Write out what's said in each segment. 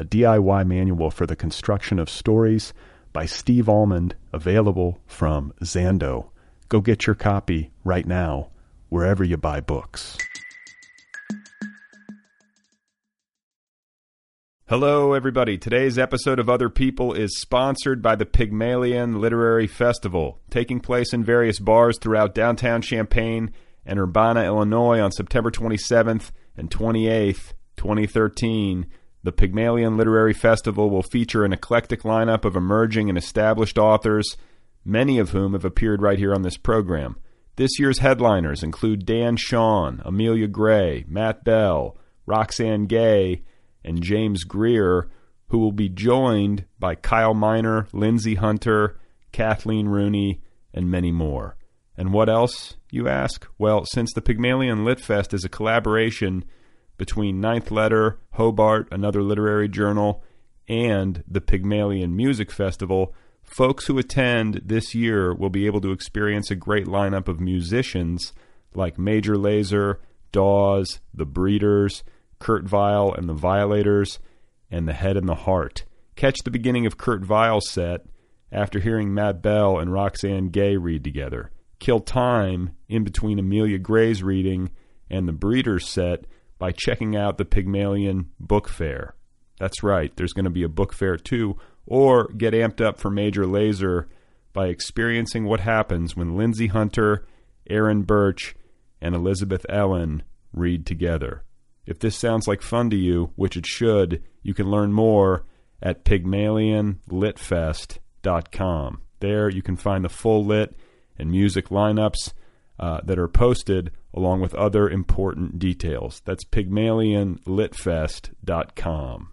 a DIY manual for the construction of stories by Steve Almond, available from Zando. Go get your copy right now, wherever you buy books. Hello, everybody. Today's episode of Other People is sponsored by the Pygmalion Literary Festival, taking place in various bars throughout downtown Champaign and Urbana, Illinois on September 27th and 28th, 2013. The Pygmalion Literary Festival will feature an eclectic lineup of emerging and established authors, many of whom have appeared right here on this program. This year's headliners include Dan Chaon, Amelia Gray, Matt Bell, Roxane Gay, and James Greer, who will be joined by Kyle Minor, Lindsay Hunter, Kathleen Rooney, and many more. And what else, you ask? Well, since the Pygmalion Lit Fest is a collaboration between Ninth Letter, Hobart, another literary journal, and the Pygmalion Music Festival, folks who attend this year will be able to experience a great lineup of musicians like Major Lazer, Dawes, The Breeders, Kurt Vile and the Violators, and The Head and the Heart. Catch the beginning of Kurt Vile's set after hearing Matt Bell and Roxane Gay read together. Kill time in between Amelia Gray's reading and the Breeders set by checking out the Pygmalion Book Fair. That's right, there's going to be a book fair too, or get amped up for Major Lazer by experiencing what happens when Lindsay Hunter, Aaron Burch, and Elizabeth Ellen read together. If this sounds like fun to you, which it should, you can learn more at pygmalionlitfest.com. There you can find the full lit and music lineups uh, that are posted along with other important details. That's pygmalionlitfest.com.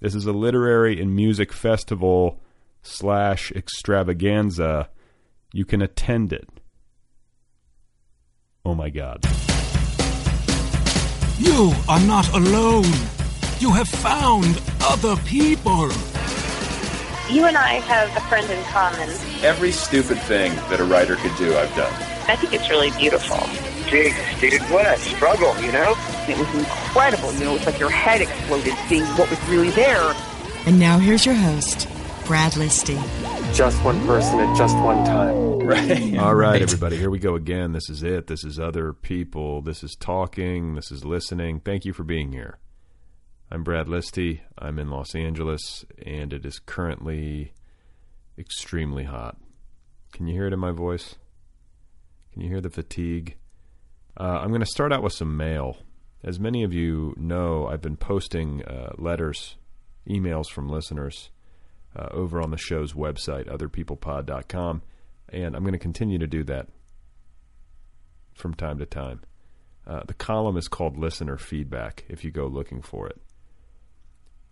This is a literary and music festival slash extravaganza. You can attend it. Oh my God. You are not alone. You have found other people. You and I have a friend in common. Every stupid thing that a writer could do, I've done. I think it's really beautiful. Jesus, dude, what a struggle, you know? It was incredible. You know, it's like your head exploded seeing what was really there. And now here's your host, Brad Listi. Just one person at just one time. Right. All right, everybody, here we go again. This is it. This is other people. This is talking. This is listening. Thank you for being here. I'm Brad Listi. I'm in Los Angeles, and it is currently extremely hot. Can you hear it in my voice? Can you hear the fatigue? Uh, I'm going to start out with some mail. As many of you know, I've been posting uh, letters, emails from listeners uh, over on the show's website, otherpeoplepod.com, and I'm going to continue to do that from time to time. Uh, the column is called Listener Feedback if you go looking for it.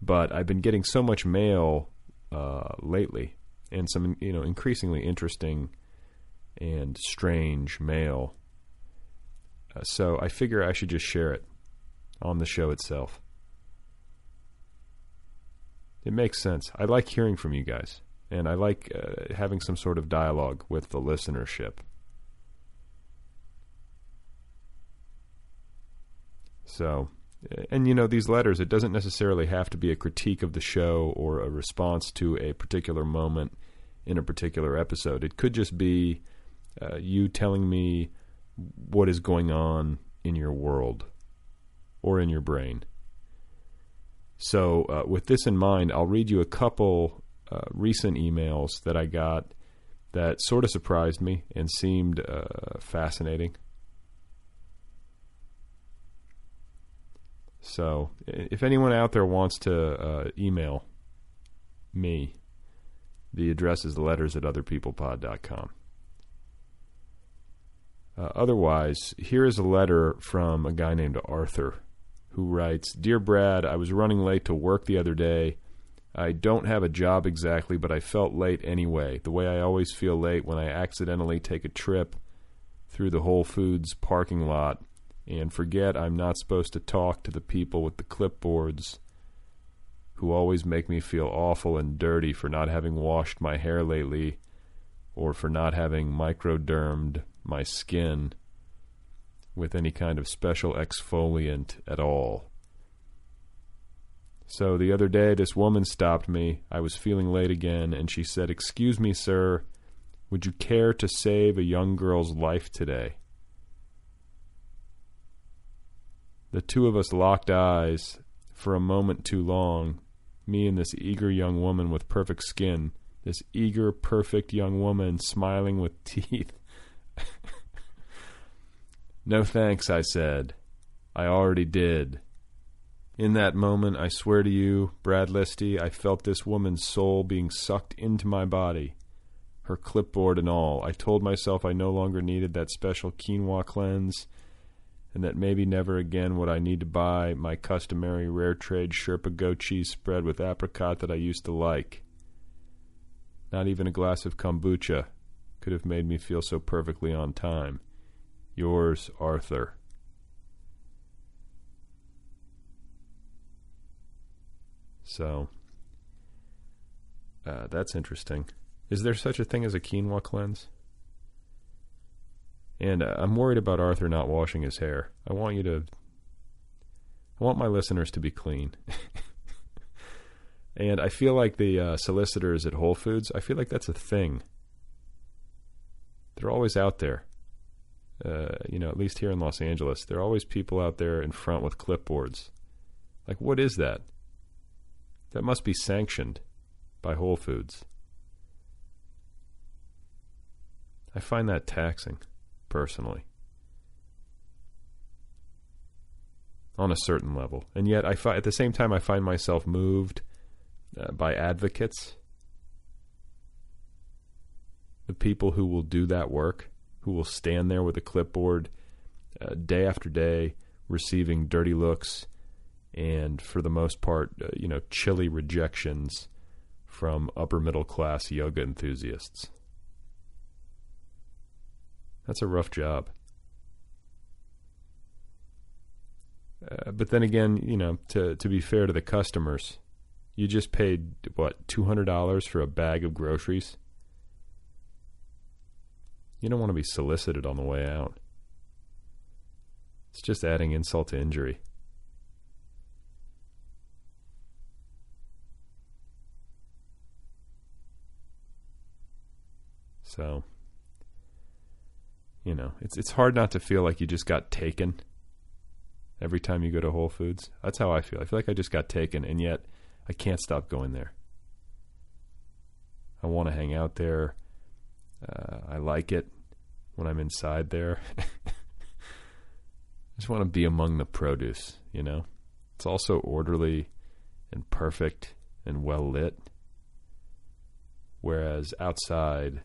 But I've been getting so much mail uh, lately, and some you know increasingly interesting and strange mail. Uh, so I figure I should just share it on the show itself. It makes sense. I like hearing from you guys, and I like uh, having some sort of dialogue with the listenership. So, and you know, these letters, it doesn't necessarily have to be a critique of the show or a response to a particular moment in a particular episode. It could just be uh, you telling me what is going on in your world or in your brain. So, uh, with this in mind, I'll read you a couple uh, recent emails that I got that sort of surprised me and seemed uh, fascinating. So, if anyone out there wants to uh, email me, the address is letters at otherpeoplepod.com. Uh, otherwise, here is a letter from a guy named Arthur who writes Dear Brad, I was running late to work the other day. I don't have a job exactly, but I felt late anyway, the way I always feel late when I accidentally take a trip through the Whole Foods parking lot and forget I'm not supposed to talk to the people with the clipboards who always make me feel awful and dirty for not having washed my hair lately or for not having microdermed my skin with any kind of special exfoliant at all. So the other day, this woman stopped me. I was feeling late again, and she said, Excuse me, sir, would you care to save a young girl's life today? The two of us locked eyes for a moment too long, me and this eager young woman with perfect skin, this eager, perfect young woman smiling with teeth. No thanks, I said. I already did. In that moment, I swear to you, Brad Listi, I felt this woman's soul being sucked into my body, her clipboard and all. I told myself I no longer needed that special quinoa cleanse and that maybe never again would I need to buy my customary rare trade Sherpa goat cheese spread with apricot that I used to like. Not even a glass of kombucha could have made me feel so perfectly on time. Yours, Arthur. So, uh, that's interesting. Is there such a thing as a quinoa cleanse? And uh, I'm worried about Arthur not washing his hair. I want you to. I want my listeners to be clean. and I feel like the uh, solicitors at Whole Foods, I feel like that's a thing. They're always out there. Uh, you know, at least here in Los Angeles, there are always people out there in front with clipboards. Like, what is that? That must be sanctioned by Whole Foods. I find that taxing personally. On a certain level. And yet, I fi- at the same time, I find myself moved uh, by advocates, the people who will do that work, who will stand there with a clipboard uh, day after day, receiving dirty looks and, for the most part, uh, you know, chilly rejections from upper middle class yoga enthusiasts. That's a rough job. Uh, but then again, you know, to to be fair to the customers, you just paid what two hundred dollars for a bag of groceries. You don't want to be solicited on the way out. It's just adding insult to injury. So you know, it's it's hard not to feel like you just got taken every time you go to Whole Foods. That's how I feel. I feel like I just got taken, and yet I can't stop going there. I want to hang out there. Uh, I like it when I'm inside there. I just want to be among the produce, you know? It's also orderly and perfect and well lit. Whereas outside,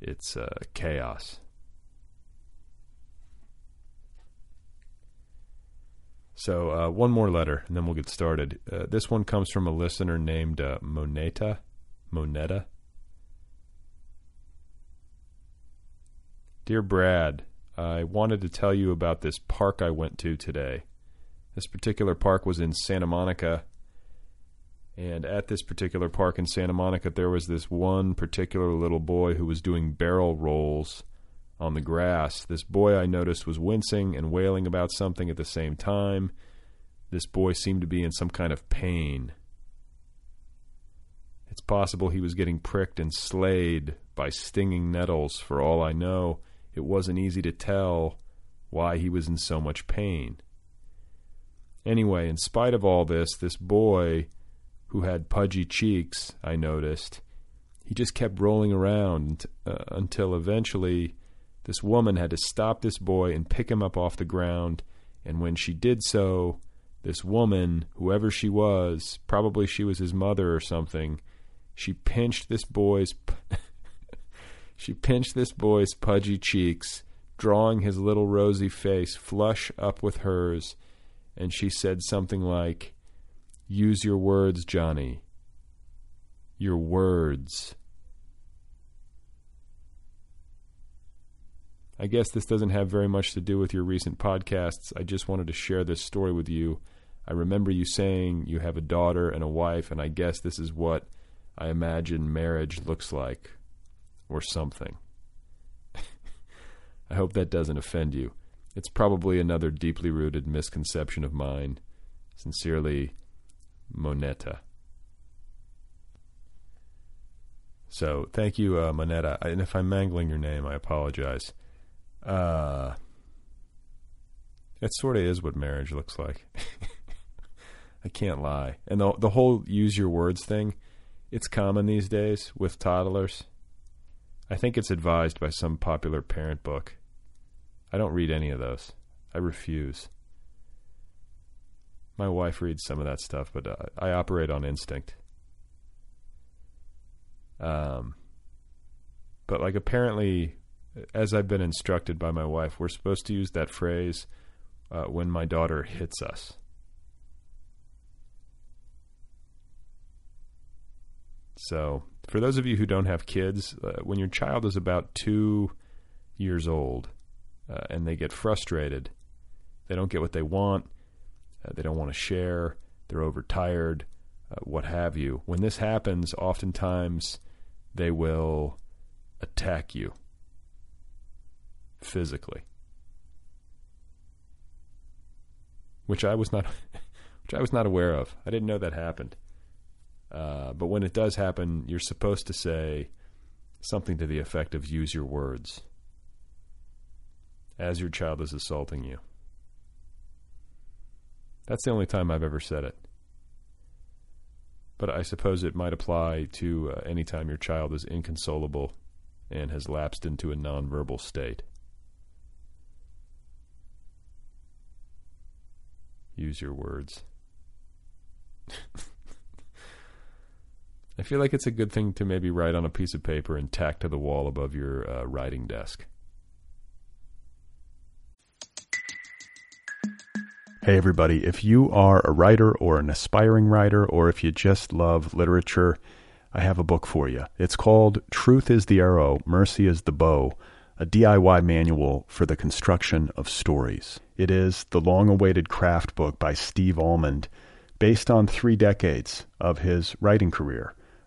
it's uh, chaos. So uh, one more letter, and then we'll get started. Uh, this one comes from a listener named uh, Moneta. Moneta. Dear Brad, I wanted to tell you about this park I went to today. This particular park was in Santa Monica, and at this particular park in Santa Monica, there was this one particular little boy who was doing barrel rolls on the grass. This boy I noticed was wincing and wailing about something at the same time. This boy seemed to be in some kind of pain. It's possible he was getting pricked and slayed by stinging nettles. For all I know, it wasn't easy to tell why he was in so much pain. Anyway, in spite of all this, this boy who had pudgy cheeks, I noticed, he just kept rolling around uh, until eventually this woman had to stop this boy and pick him up off the ground. And when she did so, this woman, whoever she was, probably she was his mother or something, she pinched this boy's she pinched this boy's pudgy cheeks, drawing his little rosy face flush up with hers, and she said something like, "Use your words, Johnny. Your words." I guess this doesn't have very much to do with your recent podcasts. I just wanted to share this story with you. I remember you saying you have a daughter and a wife, and I guess this is what I imagine marriage looks like, or something. I hope that doesn't offend you. It's probably another deeply rooted misconception of mine. Sincerely, Moneta. So, thank you, uh, Moneta. And if I'm mangling your name, I apologize. Uh, it sort of is what marriage looks like. I can't lie. And the the whole use your words thing, it's common these days with toddlers. I think it's advised by some popular parent book. I don't read any of those. I refuse. My wife reads some of that stuff, but uh, I operate on instinct. Um, but like apparently as I've been instructed by my wife, we're supposed to use that phrase uh, when my daughter hits us. So, for those of you who don't have kids, uh, when your child is about two years old uh, and they get frustrated, they don't get what they want, uh, they don't want to share, they're overtired, uh, what have you. When this happens, oftentimes they will attack you physically, which I was not, which I was not aware of. I didn't know that happened. Uh, but when it does happen, you're supposed to say something to the effect of "use your words" as your child is assaulting you. That's the only time I've ever said it. But I suppose it might apply to uh, any time your child is inconsolable and has lapsed into a nonverbal state. Use your words. I feel like it's a good thing to maybe write on a piece of paper and tack to the wall above your uh, writing desk. Hey, everybody. If you are a writer or an aspiring writer, or if you just love literature, I have a book for you. It's called Truth is the Arrow, Mercy is the Bow a DIY manual for the construction of stories. It is the long awaited craft book by Steve Almond, based on three decades of his writing career,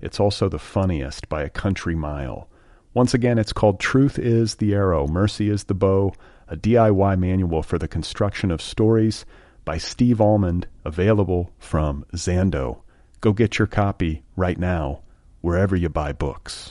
It's also the funniest by a country mile. Once again, it's called Truth is the Arrow, Mercy is the Bow, a DIY manual for the construction of stories by Steve Almond, available from Zando. Go get your copy right now, wherever you buy books.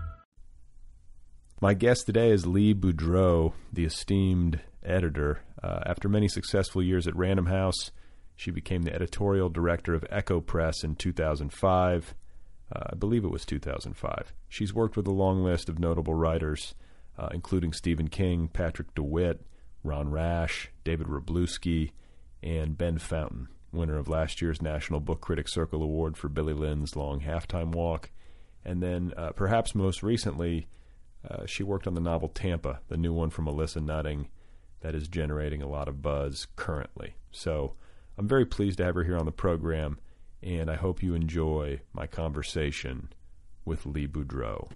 My guest today is Lee Boudreaux, the esteemed editor. Uh, after many successful years at Random House, she became the editorial director of Ecco Press in 2005. Uh, I believe it was 2005. She's worked with a long list of notable writers, uh, including Stephen King, Patrick DeWitt, Ron Rash, David Wroblewski, and Ben Fountain, winner of last year's National Book Critics Circle Award for Billy Lynn's Long Halftime Walk. And then, uh, perhaps most recently, uh, she worked on the novel Tampa, the new one from Alissa Nutting that is generating a lot of buzz currently. So I'm very pleased to have her here on the program, and I hope you enjoy my conversation with Lee Boudreaux.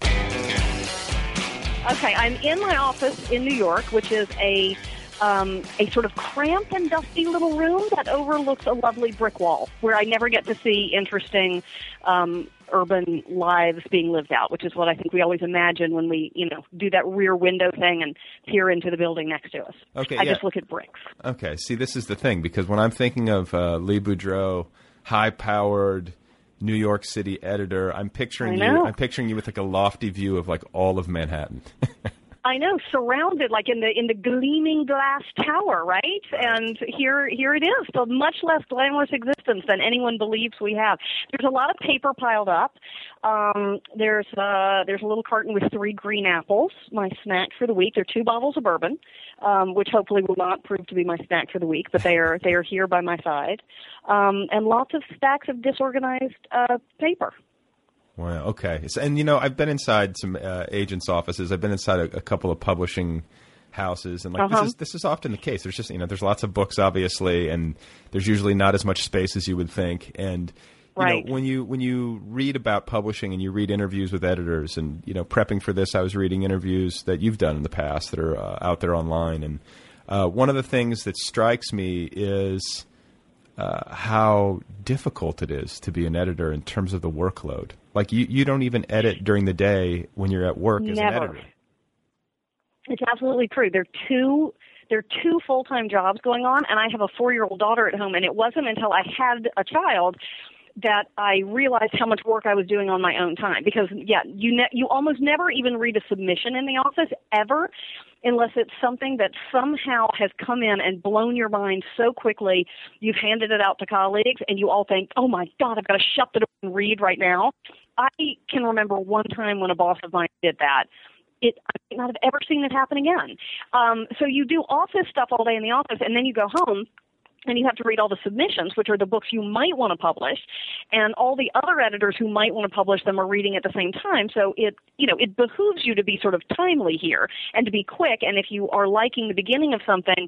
Okay, I'm in my office in New York, which is a um, a sort of cramped and dusty little room that overlooks a lovely brick wall, where I never get to see interesting um, urban lives being lived out, which is what I think we always imagine when we, you know, do that rear window thing and peer into the building next to us. Okay, I yeah. just look at bricks. Okay, see, this is the thing because when I'm thinking of uh, Lee Boudreaux, high-powered New York City editor, I'm picturing you. I'm picturing you with like a lofty view of like all of Manhattan. I know, surrounded like in the in the gleaming glass tower, right? And here here it is, a much less glamorous existence than anyone believes we have. There's a lot of paper piled up. Um, there's uh, there's a little carton with three green apples, my snack for the week. There are two bottles of bourbon, um, which hopefully will not prove to be my snack for the week, but they are they are here by my side, um, and lots of stacks of disorganized uh, paper. Wow. Okay. So, and you know, I've been inside some uh, agents' offices. I've been inside a, a couple of publishing houses, and like Uh-huh. this is this is often the case. There's just you know, there's lots of books, obviously, and there's usually not as much space as you would think. And you Right. know, when you when you read about publishing and you read interviews with editors, and you know, prepping for this, I was reading interviews that you've done in the past that are uh, out there online, and uh, one of the things that strikes me is uh, how difficult it is to be an editor in terms of the workload. Like you, you don't even edit during the day when you're at work as an editor. It's absolutely true. There are two there are two full time jobs going on, and I have a four year old daughter at home. And it wasn't until I had a child that I realized how much work I was doing on my own time. Because yeah, you ne- you almost never even read a submission in the office ever, unless it's something that somehow has come in and blown your mind so quickly. You've handed it out to colleagues, and you all think, "Oh my God, I've got to shut the door and read right now." I can remember one time when a boss of mine did that it I might not have ever seen it happen again. Um, so you do office stuff all day in the office, and then you go home. And you have to read all the submissions, which are the books you might want to publish, and all the other editors who might want to publish them are reading at the same time. So it, you know, it behooves you to be sort of timely here and to be quick. And if you are liking the beginning of something,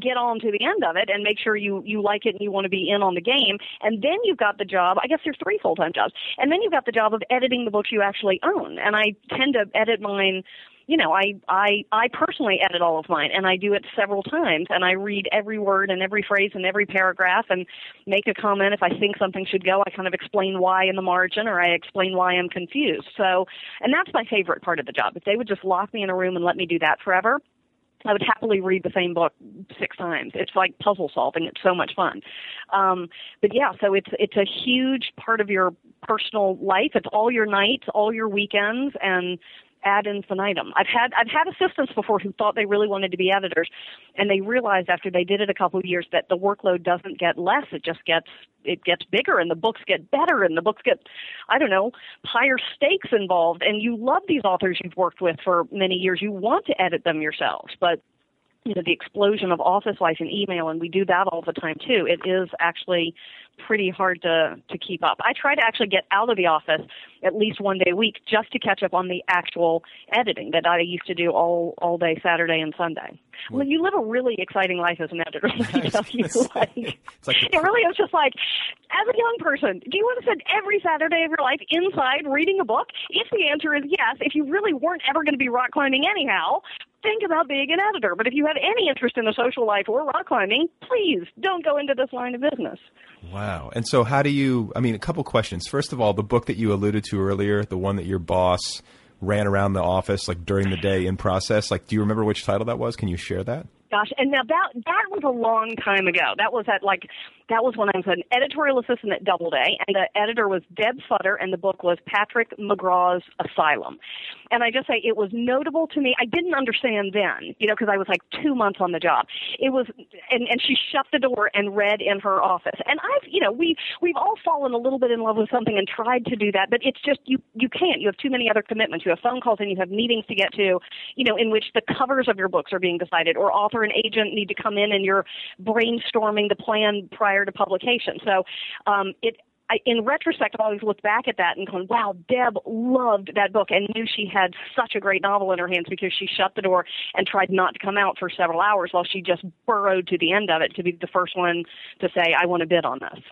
get on to the end of it and make sure you you like it and you want to be in on the game. And then you've got the job. I guess there's three full time jobs, and then you've got the job of editing the books you actually own. And I tend to edit mine you know, I I I personally edit all of mine, and I do it several times, and I read every word and every phrase and every paragraph, and make a comment if I think something should go. I kind of explain why in the margin, or I explain why I'm confused. So, and that's my favorite part of the job. If they would just lock me in a room and let me do that forever, I would happily read the same book six times. It's like puzzle solving. It's so much fun. Um, but yeah, so it's it's a huge part of your personal life. It's all your nights, all your weekends, and ad infinitum. I've had I've had assistants before who thought they really wanted to be editors, and they realized after they did it a couple of years that the workload doesn't get less. It just gets it gets bigger, and the books get better, and the books get I don't know higher stakes involved. And you love these authors you've worked with for many years. You want to edit them yourselves, but you know the explosion of office life and email and we do that all the time too. It is actually pretty hard to to keep up. I try to actually get out of the office at least one day a week just to catch up on the actual editing that i used to do all all day saturday and sunday. Well you live a really exciting life as an editor. Me tell you like It's like it really is just like, as a young person, do you want to spend every Saturday of your life inside reading a book? If the answer is yes, if you really weren't ever going to be rock climbing anyhow, think about being an editor. But if you have any interest in the social life or rock climbing, please don't go into this line of business. Wow. And so, how do you? I mean, a couple questions. First of all, the book that you alluded to earlier, the one that your boss ran around the office like during the day in process. Like, do you remember which title that was? Can you share that? Gosh, and now that that was a long time ago. That was at like that was when I was an editorial assistant at Doubleday, and the editor was Deb Futter, and the book was Patrick McGrath's Asylum. And I just say it was notable to me. I didn't understand then, you know, because I was like two months on the job. It was, and and she shut the door and read in her office. And I've, you know, we we've all fallen a little bit in love with something and tried to do that, but it's just you you can't. You have too many other commitments. You have phone calls and you have meetings to get to, you know, in which the covers of your books are being decided, or and agent need to come in and you're brainstorming the plan prior to publication. So um, it I, in retrospect, I've always looked back at that and gone, wow, Deb loved that book and knew she had such a great novel in her hands because she shut the door and tried not to come out for several hours while she just burrowed to the end of it to be the first one to say, I want to bid on this.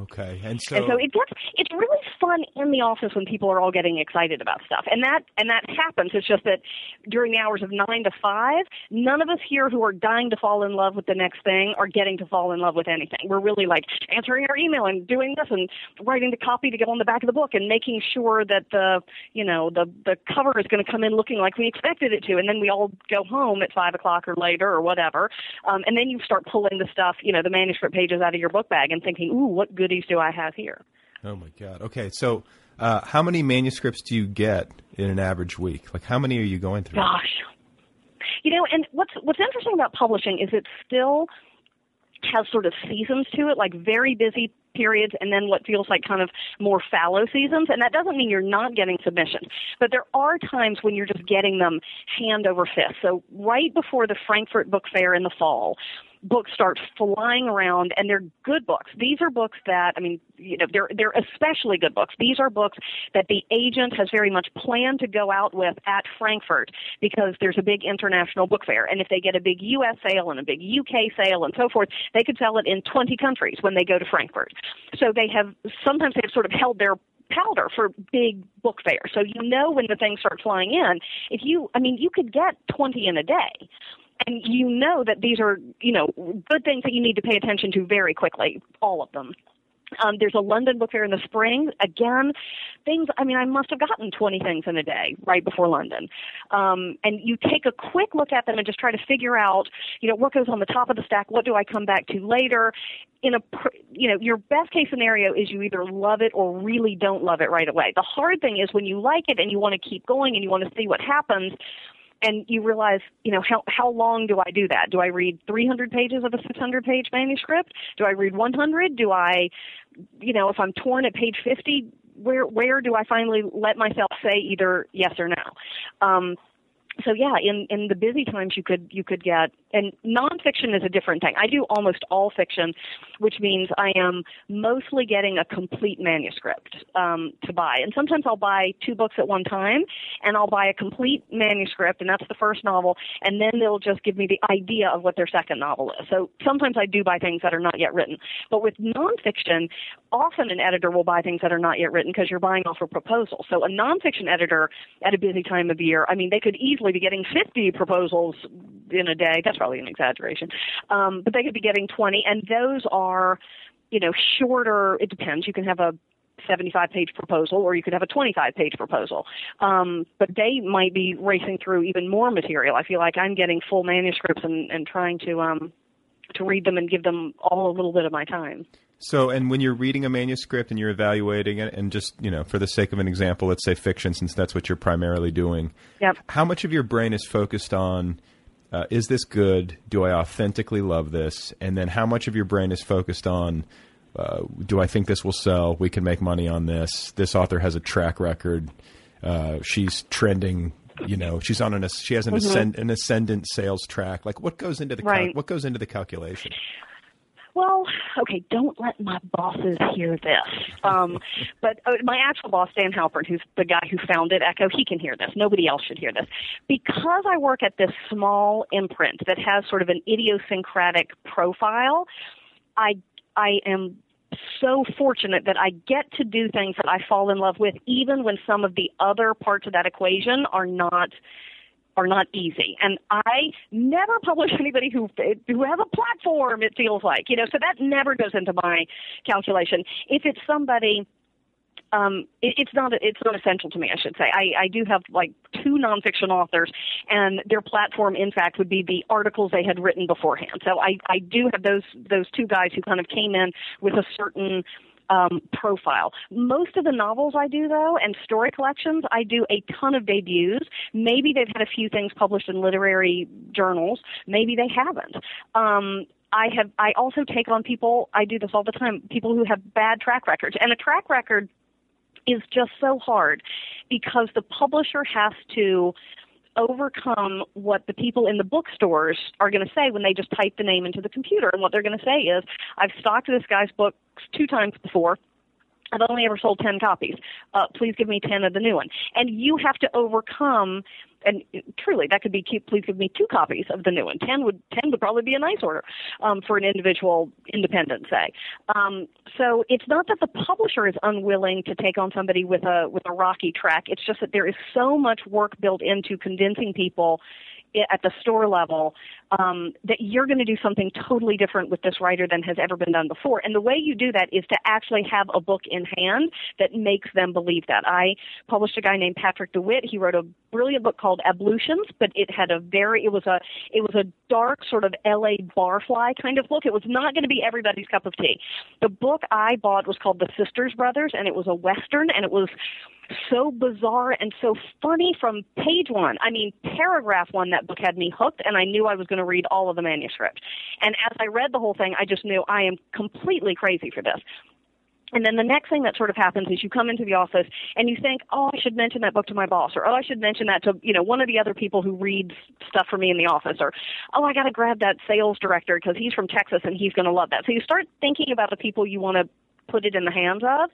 Okay, and so and so it gets it's really fun in the office when people are all getting excited about stuff, and that and that happens. It's just that during the hours of nine to five, none of us here who are dying to fall in love with the next thing are getting to fall in love with anything. We're really like answering our email and doing this and writing the copy to get on the back of the book and making sure that the you know the the cover is going to come in looking like we expected it to, and then we all go home at five o'clock or later or whatever, um, and then you start pulling the stuff, you know, the manuscript pages out of your book bag and thinking, ooh, what goodies do I have here? Oh my God. Okay, so uh, how many manuscripts do you get in an average week? Like, how many are you going through? Gosh, you know, and what's what's interesting about publishing is it still has sort of seasons to it, like very busy periods and then what feels like kind of more fallow seasons. And that doesn't mean you're not getting submissions, but there are times when you're just getting them hand over fist. So right before the Frankfurt Book Fair in the fall, books start flying around and they're good books. These are books that I mean, you know, they're they're especially good books. These are books that the agent has very much planned to go out with at Frankfurt because there's a big international book fair. And if they get a big US sale and a big UK sale and so forth, they could sell it in 20 countries when they go to Frankfurt. So they have sometimes they've sort of held their powder for big book fairs. So you know when the things start flying in. If you, I mean, you could get 20 in a day and you know that these are you know good things that you need to pay attention to very quickly all of them um, there's a London book fair in the spring. Again, things, I mean, I must have gotten 20 things in a day right before London. Um, and you take a quick look at them and just try to figure out, you know, what goes on the top of the stack, what do I come back to later. In a, you know, your best case scenario is you either love it or really don't love it right away. The hard thing is when you like it and you want to keep going and you want to see what happens, and you realize, you know, how how long do I do that? Do I read 300 pages of a 600 page manuscript? Do I read 100? Do I, you know, if I'm torn at page 50, where where do I finally let myself say either yes or no? Um, so yeah, in in the busy times you could you could get and nonfiction is a different thing. I do almost all fiction, which means I am mostly getting a complete manuscript um, to buy. And sometimes I'll buy two books at one time, and I'll buy a complete manuscript, and that's the first novel, and then they'll just give me the idea of what their second novel is. So sometimes I do buy things that are not yet written. But with nonfiction, often an editor will buy things that are not yet written because you're buying off a proposal. So a nonfiction editor at a busy time of year, I mean, they could easily be getting 50 proposals in a day. That's probably an exaggeration. Um, but they could be getting 20, and those are, you know, shorter. It depends. You can have a 75 page proposal or you could have a 25 page proposal. Um, but they might be racing through even more material. I feel like I'm getting full manuscripts and, and trying to um, to read them and give them all a little bit of my time. So, and when you're reading a manuscript and you're evaluating it, and just you know, for the sake of an example, let's say fiction, since that's what you're primarily doing. Yep. How much of your brain is focused on uh, is this good? Do I authentically love this? And then how much of your brain is focused on uh, do I think this will sell? We can make money on this. This author has a track record. Uh, she's trending. You know, she's on an she has an, Mhm. ascend, an ascendant sales track. Like what goes into the cal- Right. what goes into the calculation? Well, okay, don't let my bosses hear this. Um, but uh, my actual boss, Dan Halpern, who's the guy who founded Ecco, he can hear this. Nobody else should hear this. Because I work at this small imprint that has sort of an idiosyncratic profile, I I am so fortunate that I get to do things that I fall in love with, even when some of the other parts of that equation are not are not easy. And I never publish anybody who who has a platform. It feels like you know, so that never goes into my calculation. If it's somebody um, it, it's not it's not essential to me. I should say. I, I do have like two nonfiction authors, and their platform, in fact, would be the articles they had written beforehand. So I I do have those those two guys who kind of came in with a certain um, profile. Most of the novels I do, though, and story collections, I do a ton of debuts. Maybe they've had a few things published in literary journals. Maybe they haven't. Um, I have. I also take on people. I do this all the time. People who have bad track records, and a track record is just so hard because the publisher has to overcome what the people in the bookstores are going to say when they just type the name into the computer. And what they're going to say is, I've stocked this guy's books two times before. I've only ever sold 10 copies. Uh, please give me 10 of the new one. And you have to overcome and truly that could be cute. Please give me two copies of the new one. Ten would ten would probably be a nice order um, for an individual independent, say. Um, so it's not that the publisher is unwilling to take on somebody with a with a rocky track. It's just that there is so much work built into convincing people at the store level um, that you're going to do something totally different with this writer than has ever been done before. And the way you do that is to actually have a book in hand that makes them believe that. I published a guy named Patrick DeWitt. He wrote a brilliant book called Ablutions, but it had a very it was a it was a dark sort of LA barfly kind of book. It was not going to be everybody's cup of tea. The book I bought was called The Sisters Brothers, and it was a western, and it was so bizarre and so funny from page one. I mean, paragraph one, that book had me hooked, and I knew I was going to read all of the manuscript. And as I read the whole thing, I just knew I am completely crazy for this. And then the next thing that sort of happens is you come into the office and you think, oh, I should mention that book to my boss, or oh, I should mention that to you know one of the other people who reads stuff for me in the office, or oh, I got to grab that sales director because he's from Texas and he's going to love that. So you start thinking about the people you want to put it in the hands of.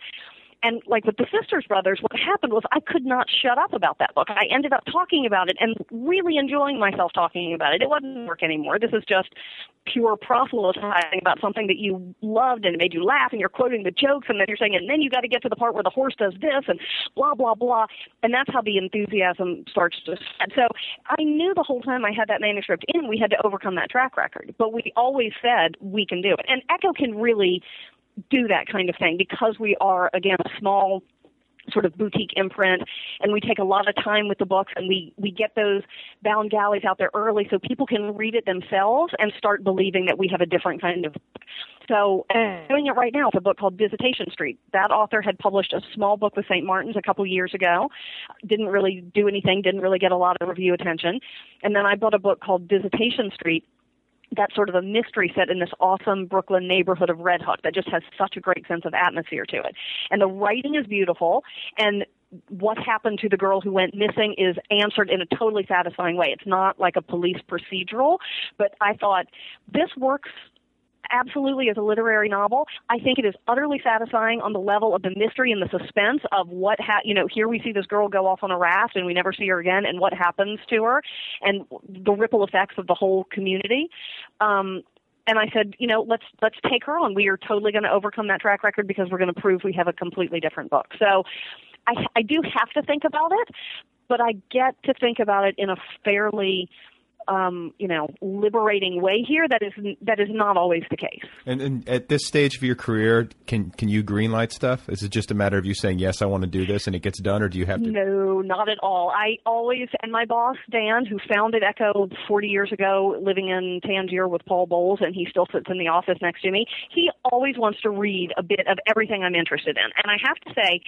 And like with the Sisters Brothers, what happened was I could not shut up about that book. I ended up talking about it and really enjoying myself talking about it. It wasn't work anymore. This is just pure proselytizing about something that you loved and it made you laugh and you're quoting the jokes and then you're saying, and then you got to get to the part where the horse does this and blah, blah, blah. And that's how the enthusiasm starts to spread. So I knew the whole time I had that manuscript in, we had to overcome that track record. But we always said we can do it. And Ecco can really do that kind of thing because we are again a small sort of boutique imprint and we take a lot of time with the books and we we get those bound galleys out there early so people can read it themselves and start believing that we have a different kind of so doing it right now with a book called visitation street. That author had published a small book with st martin's a couple years ago. Didn't really do anything didn't really get a lot of review attention. And then i bought a book called visitation street that's sort of a mystery set in this awesome Brooklyn neighborhood of Red Hook that just has such a great sense of atmosphere to it. And the writing is beautiful and what happened to the girl who went missing is answered in a totally satisfying way. It's not like a police procedural, but I thought this works absolutely as a literary novel. I think it is utterly satisfying on the level of the mystery and the suspense of what ha- you know. Here we see this girl go off on a raft and we never see her again, and what happens to her, and the ripple effects of the whole community. Um, and I said, you know, let's let's take her on. We are totally going to overcome that track record because we're going to prove we have a completely different book. So, I I do have to think about it, but I get to think about it in a fairly um, you know, liberating way here. That is that is not always the case. And, and, at this stage of your career, can can you greenlight stuff? Is it just a matter of you saying yes, I want to do this, and it gets done, or do you have to? No, not at all. I always and my boss Dan, who founded Ecco 40 years ago, living in Tangier with Paul Bowles, and he still sits in the office next to me. He always wants to read a bit of everything I'm interested in, and I have to say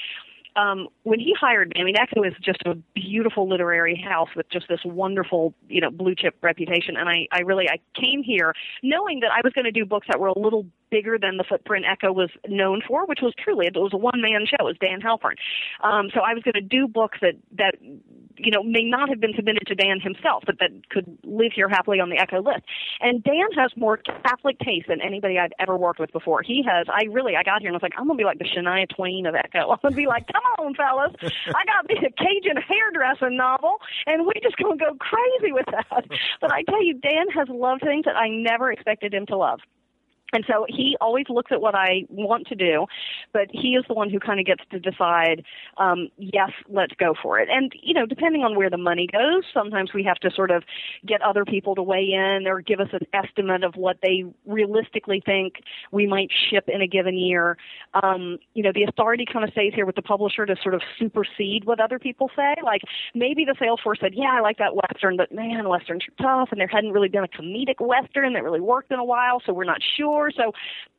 um, when he hired me, I mean, Ecco is just a beautiful literary house with just this wonderful, you know, blue chip reputation. And I, I really, I came here knowing that I was going to do books that were a little bigger than the footprint Ecco was known for, which was truly it was a one man show. It was Dan Halpern. Um, so I was going to do books that that you know may not have been submitted to Dan himself, but that could live here happily on the Ecco list. And Dan has more Catholic taste than anybody I've ever worked with before. He has. I really I got here and I was like, I'm gonna be like the Shania Twain of Ecco. I'm gonna be like, come on, fellas, I got me a Cajun hairdressing novel, and we just gonna go crazy with that. But I tell you, Dan has loved things that I never expected him to love And so he always looks at what I want to do, but he is the one who kind of gets to decide, um, yes, let's go for it. And, you know, depending on where the money goes, sometimes we have to sort of get other people to weigh in or give us an estimate of what they realistically think we might ship in a given year. Um, you know, the authority kind of stays here with the publisher to sort of supersede what other people say. Like maybe the sales force said, yeah, I like that Western, but man, Westerns are tough and there hadn't really been a comedic Western that really worked in a while, so we're not sure so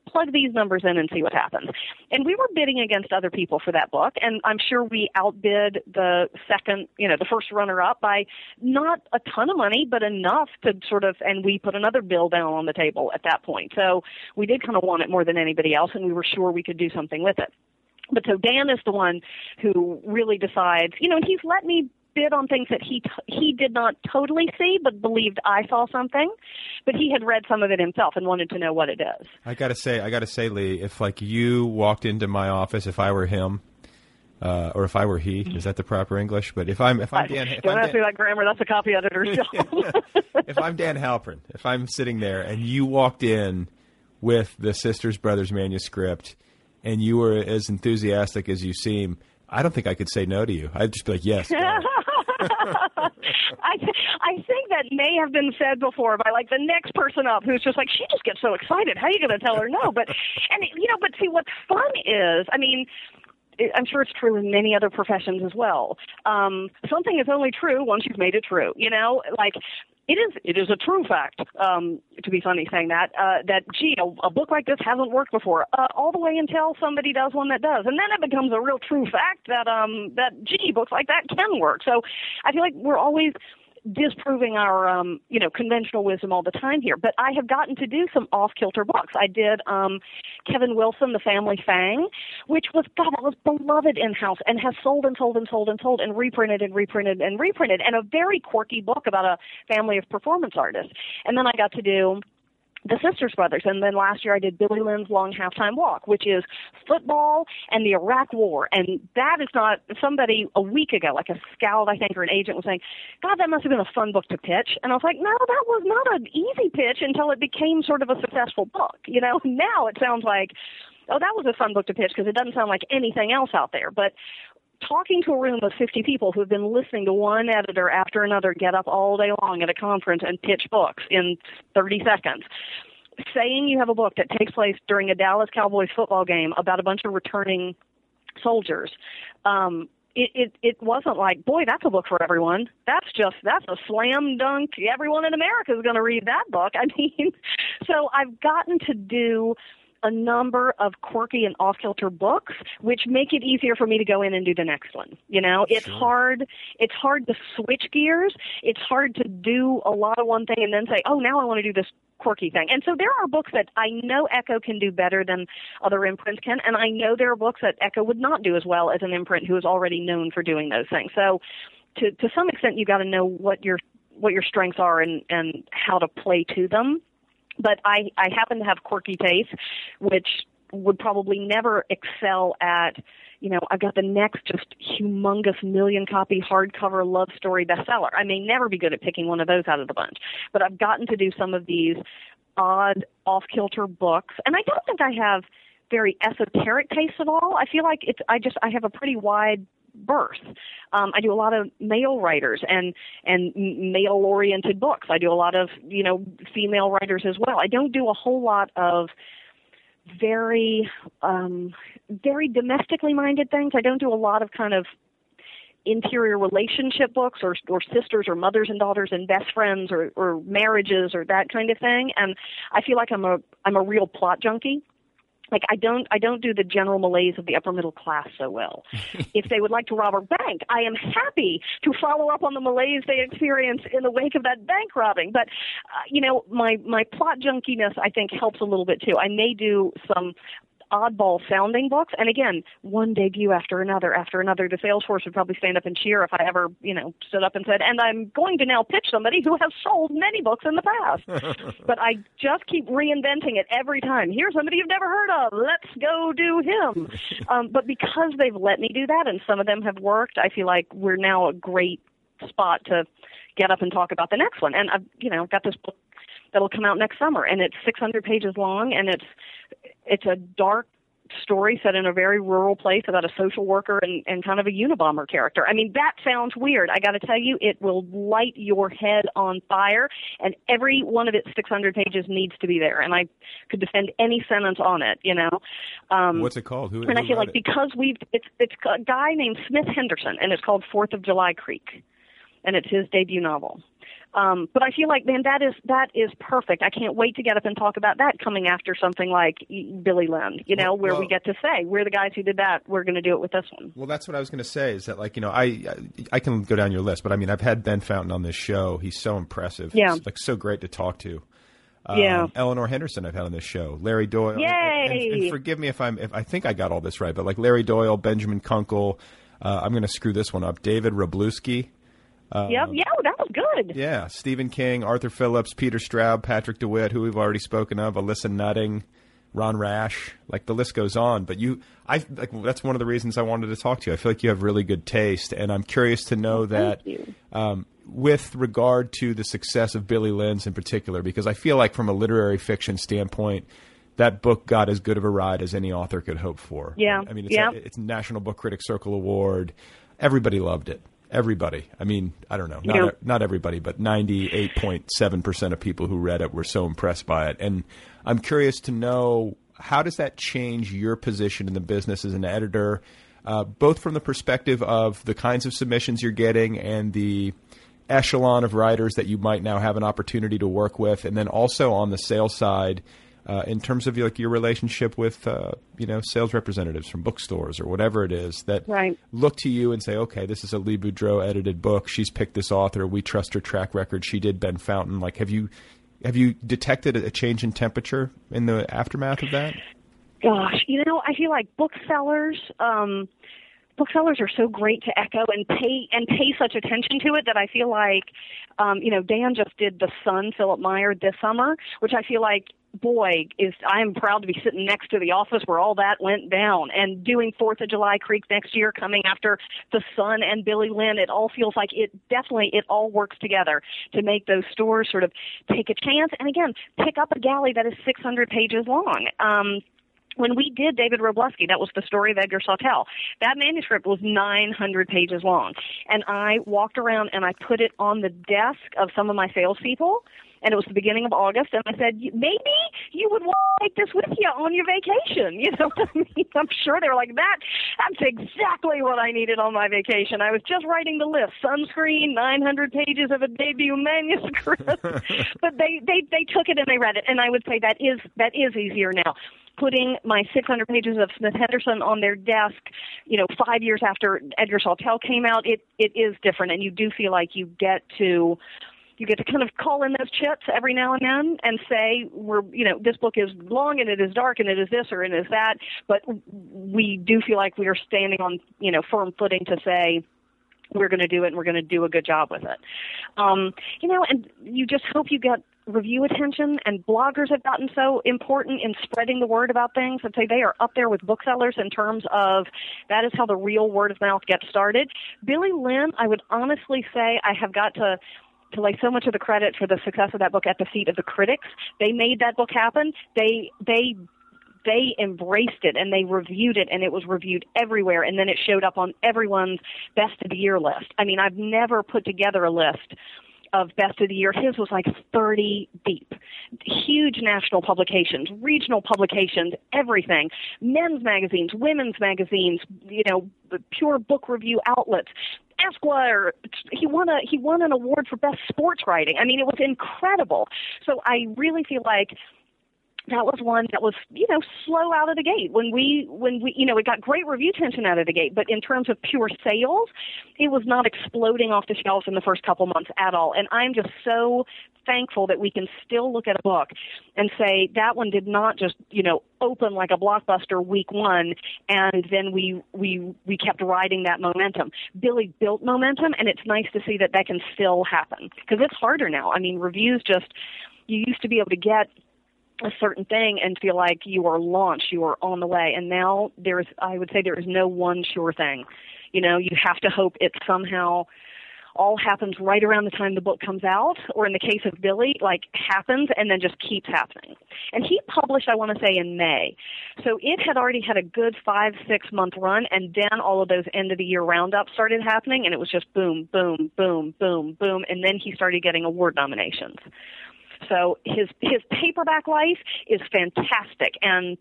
plug these numbers in and see what happens. And we were bidding against other people for that book, and I'm sure we outbid the second, you know, the first runner up by not a ton of money, but enough to sort of, and we put another bill down on the table at that point. So we did kind of want it more than anybody else, and we were sure we could do something with it. But so Dan is the one who really decides, you know, and he's let me bid on things that he t- he did not totally see, but believed I saw something. But he had read some of it himself and wanted to know what it is. I gotta say, I gotta say, Lee, if like you walked into my office, if I were him, uh, or if I were he, is that the proper English? But if I'm if I'm Dan, if don't I'm ask Dan, me that grammar. That's a copy editor's job. if I'm Dan Halpern, if I'm sitting there and you walked in with the Sisters Brothers manuscript and you were as enthusiastic as you seem, I don't think I could say no to you. I'd just be like, yes. I th- I think that may have been said before by like the next person up who's just like she just gets so excited. How are you going to tell her no? But and you know, but see what's fun is, I mean. I'm sure it's true in many other professions as well. Um, something is only true once you've made it true. You know, like it is. It is a true fact. Um, to be funny, saying that uh, that gee, a, a book like this hasn't worked before. Uh, all the way until somebody does one that does, and then it becomes a real true fact that um, that gee, books like that can work. So I feel like we're always disproving our um you know conventional wisdom all the time here but i have gotten to do some off kilter books i did um kevin wilson the family fang which was god that was beloved in house and has sold and sold and sold and sold and reprinted and reprinted and reprinted and a very quirky book about a family of performance artists. And then i got to do the Sisters Brothers. And then last year I did Billy Lynn's Long Halftime Walk, which is football and the Iraq War. And that is not somebody a week ago, like a scout, I think, or an agent was saying, God, that must have been a fun book to pitch. And I was like, no, that was not an easy pitch until it became sort of a successful book. You know, now it sounds like, oh, that was a fun book to pitch because it doesn't sound like anything else out there. But talking to a room of 50 people who've been listening to one editor after another get up all day long at a conference and pitch books in 30 seconds. Saying you have a book that takes place during a Dallas Cowboys football game about a bunch of returning soldiers. Um, it, it it wasn't like, boy, that's a book for everyone. That's just that's a slam dunk. Everyone in America is going to read that book. I mean, so I've gotten to do a number of quirky and off kilter books, which make it easier for me to go in and do the next one. You know, it's hard. It's hard to switch gears. It's hard to do a lot of one thing and then say, oh, now I want to do this quirky thing. And so there are books that I know Ecco can do better than other imprints can, and I know there are books that Ecco would not do as well as an imprint who is already known for doing those things. So, to to some extent, you've got to know what your what your strengths are and and how to play to them but I, I happen to have quirky tastes, which would probably never excel at, you know, I've got the next just humongous million copy hardcover love story bestseller. I may never be good at picking one of those out of the bunch, but I've gotten to do some of these odd off kilter books, and I don't think I have very esoteric tastes at all. I feel like it's I just I have a pretty wide berth. Um, I do a lot of male writers and and male oriented books. I do a lot of you know female writers as well. I don't do a whole lot of very um, very domestically minded things. I don't do a lot of kind of interior relationship books or or sisters or mothers and daughters and best friends or or marriages or that kind of thing and I feel like I'm a I'm a real plot junkie like I don't I don't do the general malaise of the upper middle class so well. if they would like to rob a bank, I am happy to follow up on the malaise they experience in the wake of that bank robbing. But uh, you know, my my plot junkiness I think helps a little bit too. I may do some oddball sounding books. And again, one debut after another after another. The sales force would probably stand up and cheer if I ever, you know, stood up and said, and I'm going to now pitch somebody who has sold many books in the past. but I just keep reinventing it every time. Here's somebody you've never heard of. Let's go do him. um, but because they've let me do that and some of them have worked, I feel like we're now a great spot to get up and talk about the next one. And I've, you know, got this book that'll come out next summer, and it's 600 pages long, and it's it's a dark story set in a very rural place about a social worker and, and kind of a Unabomber character. I mean, that sounds weird. I got to tell you, it will light your head on fire, and every one of its 600 pages needs to be there. And I could defend any sentence on it, you know. Um, What's it called? Who, and I feel like it? because we've it's it's a guy named Smith Henderson, and it's called Fourth of July Creek, and it's his debut novel. Um, but I feel like, man, that is that is perfect. I can't wait to get up and talk about that coming after something like Billy Lynn, you know, where well- we get to say we're the guys who did that. We're going to do it with this one. Well, that's what I was going to say. Is that like you know I I can go down your list, but I mean I've had Ben Fountain on this show. He's so impressive. Yeah. He's, like so great to talk to. Um, Yeah. Eleanor Henderson I've had on this show. Larry Doyle. and- Yay! And, and forgive me if I'm if I think I got all this right, but like Larry Doyle, Benjamin Kunkel. Uh, I'm going to screw this one up. David Wroblewski. Uh, yep, yeah, that was good. Yeah, Stephen King, Arthur Phillips, Peter Straub, Patrick DeWitt, who we've already spoken of, Alissa Nutting, Ron Rash, like the list goes on. But you, I like that's one of the reasons I wanted to talk to you. I feel like you have really good taste, and I'm curious to know that um, with regard to the success of Billy Lynn's in particular, because I feel like from a literary fiction standpoint. That book got as good of a ride as any author could hope for. Yeah, I mean, it's, yeah. a, it's National Book Critics Circle Award. Everybody loved it. Everybody. I mean, I don't know, not not everybody, but ninety eight point seven percent of people who read it were so impressed by it. And I'm curious to know how does that change your position in the business as an editor, uh, both from the perspective of the kinds of submissions you're getting and the echelon of writers that you might now have an opportunity to work with, and then also on the sales side. Uh, in terms of like your relationship with uh, you know sales representatives from bookstores or whatever it is that Right. look to you and say, okay, this is a Lee Boudreaux edited book. She's picked this author. We trust her track record. She did Ben Fountain. Like, have you have you detected a change in temperature in the aftermath of that? Gosh, you know, I feel like booksellers, um, booksellers are so great to Ecco and pay and pay such attention to it that I feel like, um, you know, Dan just did the Son, Philipp Meyer this summer, which I feel like. Boy, is I am proud to be sitting next to the office where all that went down, and doing Fourth of July Creek next year, coming after the Son and Billy Lynn. It all feels like it definitely it all works together to make those stores sort of take a chance, and again, pick up a galley that is 600 pages long. Um, when we did David Wroblewski, that was the story of Edgar Sawtelle. That manuscript was 900 pages long, and I walked around and I put it on the desk of some of my salespeople. And it was the beginning of August, and I said, maybe you would want to take this with you on your vacation. You know what I mean? I'm sure they were like, that, that's exactly what I needed on my vacation. I was just writing the list sunscreen, 900 pages of a debut manuscript. but they, they, they took it and they read it. And I would say that is, that is easier now putting my 600 pages of Smith Henderson on their desk, you know, five years after Edgar Sawtelle came out, it it is different, and you do feel like you get to you get to kind of call in those chits every now and then and say we're you know this book is long and it is dark and it is this or it is that. But we do feel like we are standing on you know firm footing to say we're going to do it and we're going to do a good job with it. Um, you know and you just hope you get review attention and bloggers have gotten so important in spreading the word about things i'd say they are up there with booksellers in terms of that is how the real word of mouth gets started billy lynn i would honestly say i have got to to lay so much of the credit for the success of that book at the feet of the critics. They made that book happen. They they they embraced it and they reviewed it and it was reviewed everywhere and then it showed up on everyone's best of the year list. I mean, I've never put together a list of best of the year. His was like 30 deep. Huge national publications, regional publications, everything. Men's magazines, women's magazines, you know, pure book review outlets. Esquire, he won a he won an award for best sports writing. I mean, it was incredible. So I really feel like that was one that was you know slow out of the gate. When we when we you know it got great review tension out of the gate but in terms of pure sales it was not exploding off the shelves in the first couple months at all. And i'm just so thankful that we can still look at a book and say that one did not just you know open like a blockbuster week one and then we we we kept riding that momentum. Billy built momentum and it's nice to see that that can still happen because it's harder now. I mean reviews just you used to be able to get a certain thing and feel like you are launched, you are on the way. And now there's, I would say, there is no one sure thing. You know, you have to hope it somehow all happens right around the time the book comes out, or in the case of Billy, like happens and then just keeps happening. And he published, I want to say, in May. So it had already had a good five, six month run, and then all of those end of the year roundups started happening, and it was just boom, boom, boom, boom, boom, and then he started getting award nominations. So his his paperback life is fantastic, and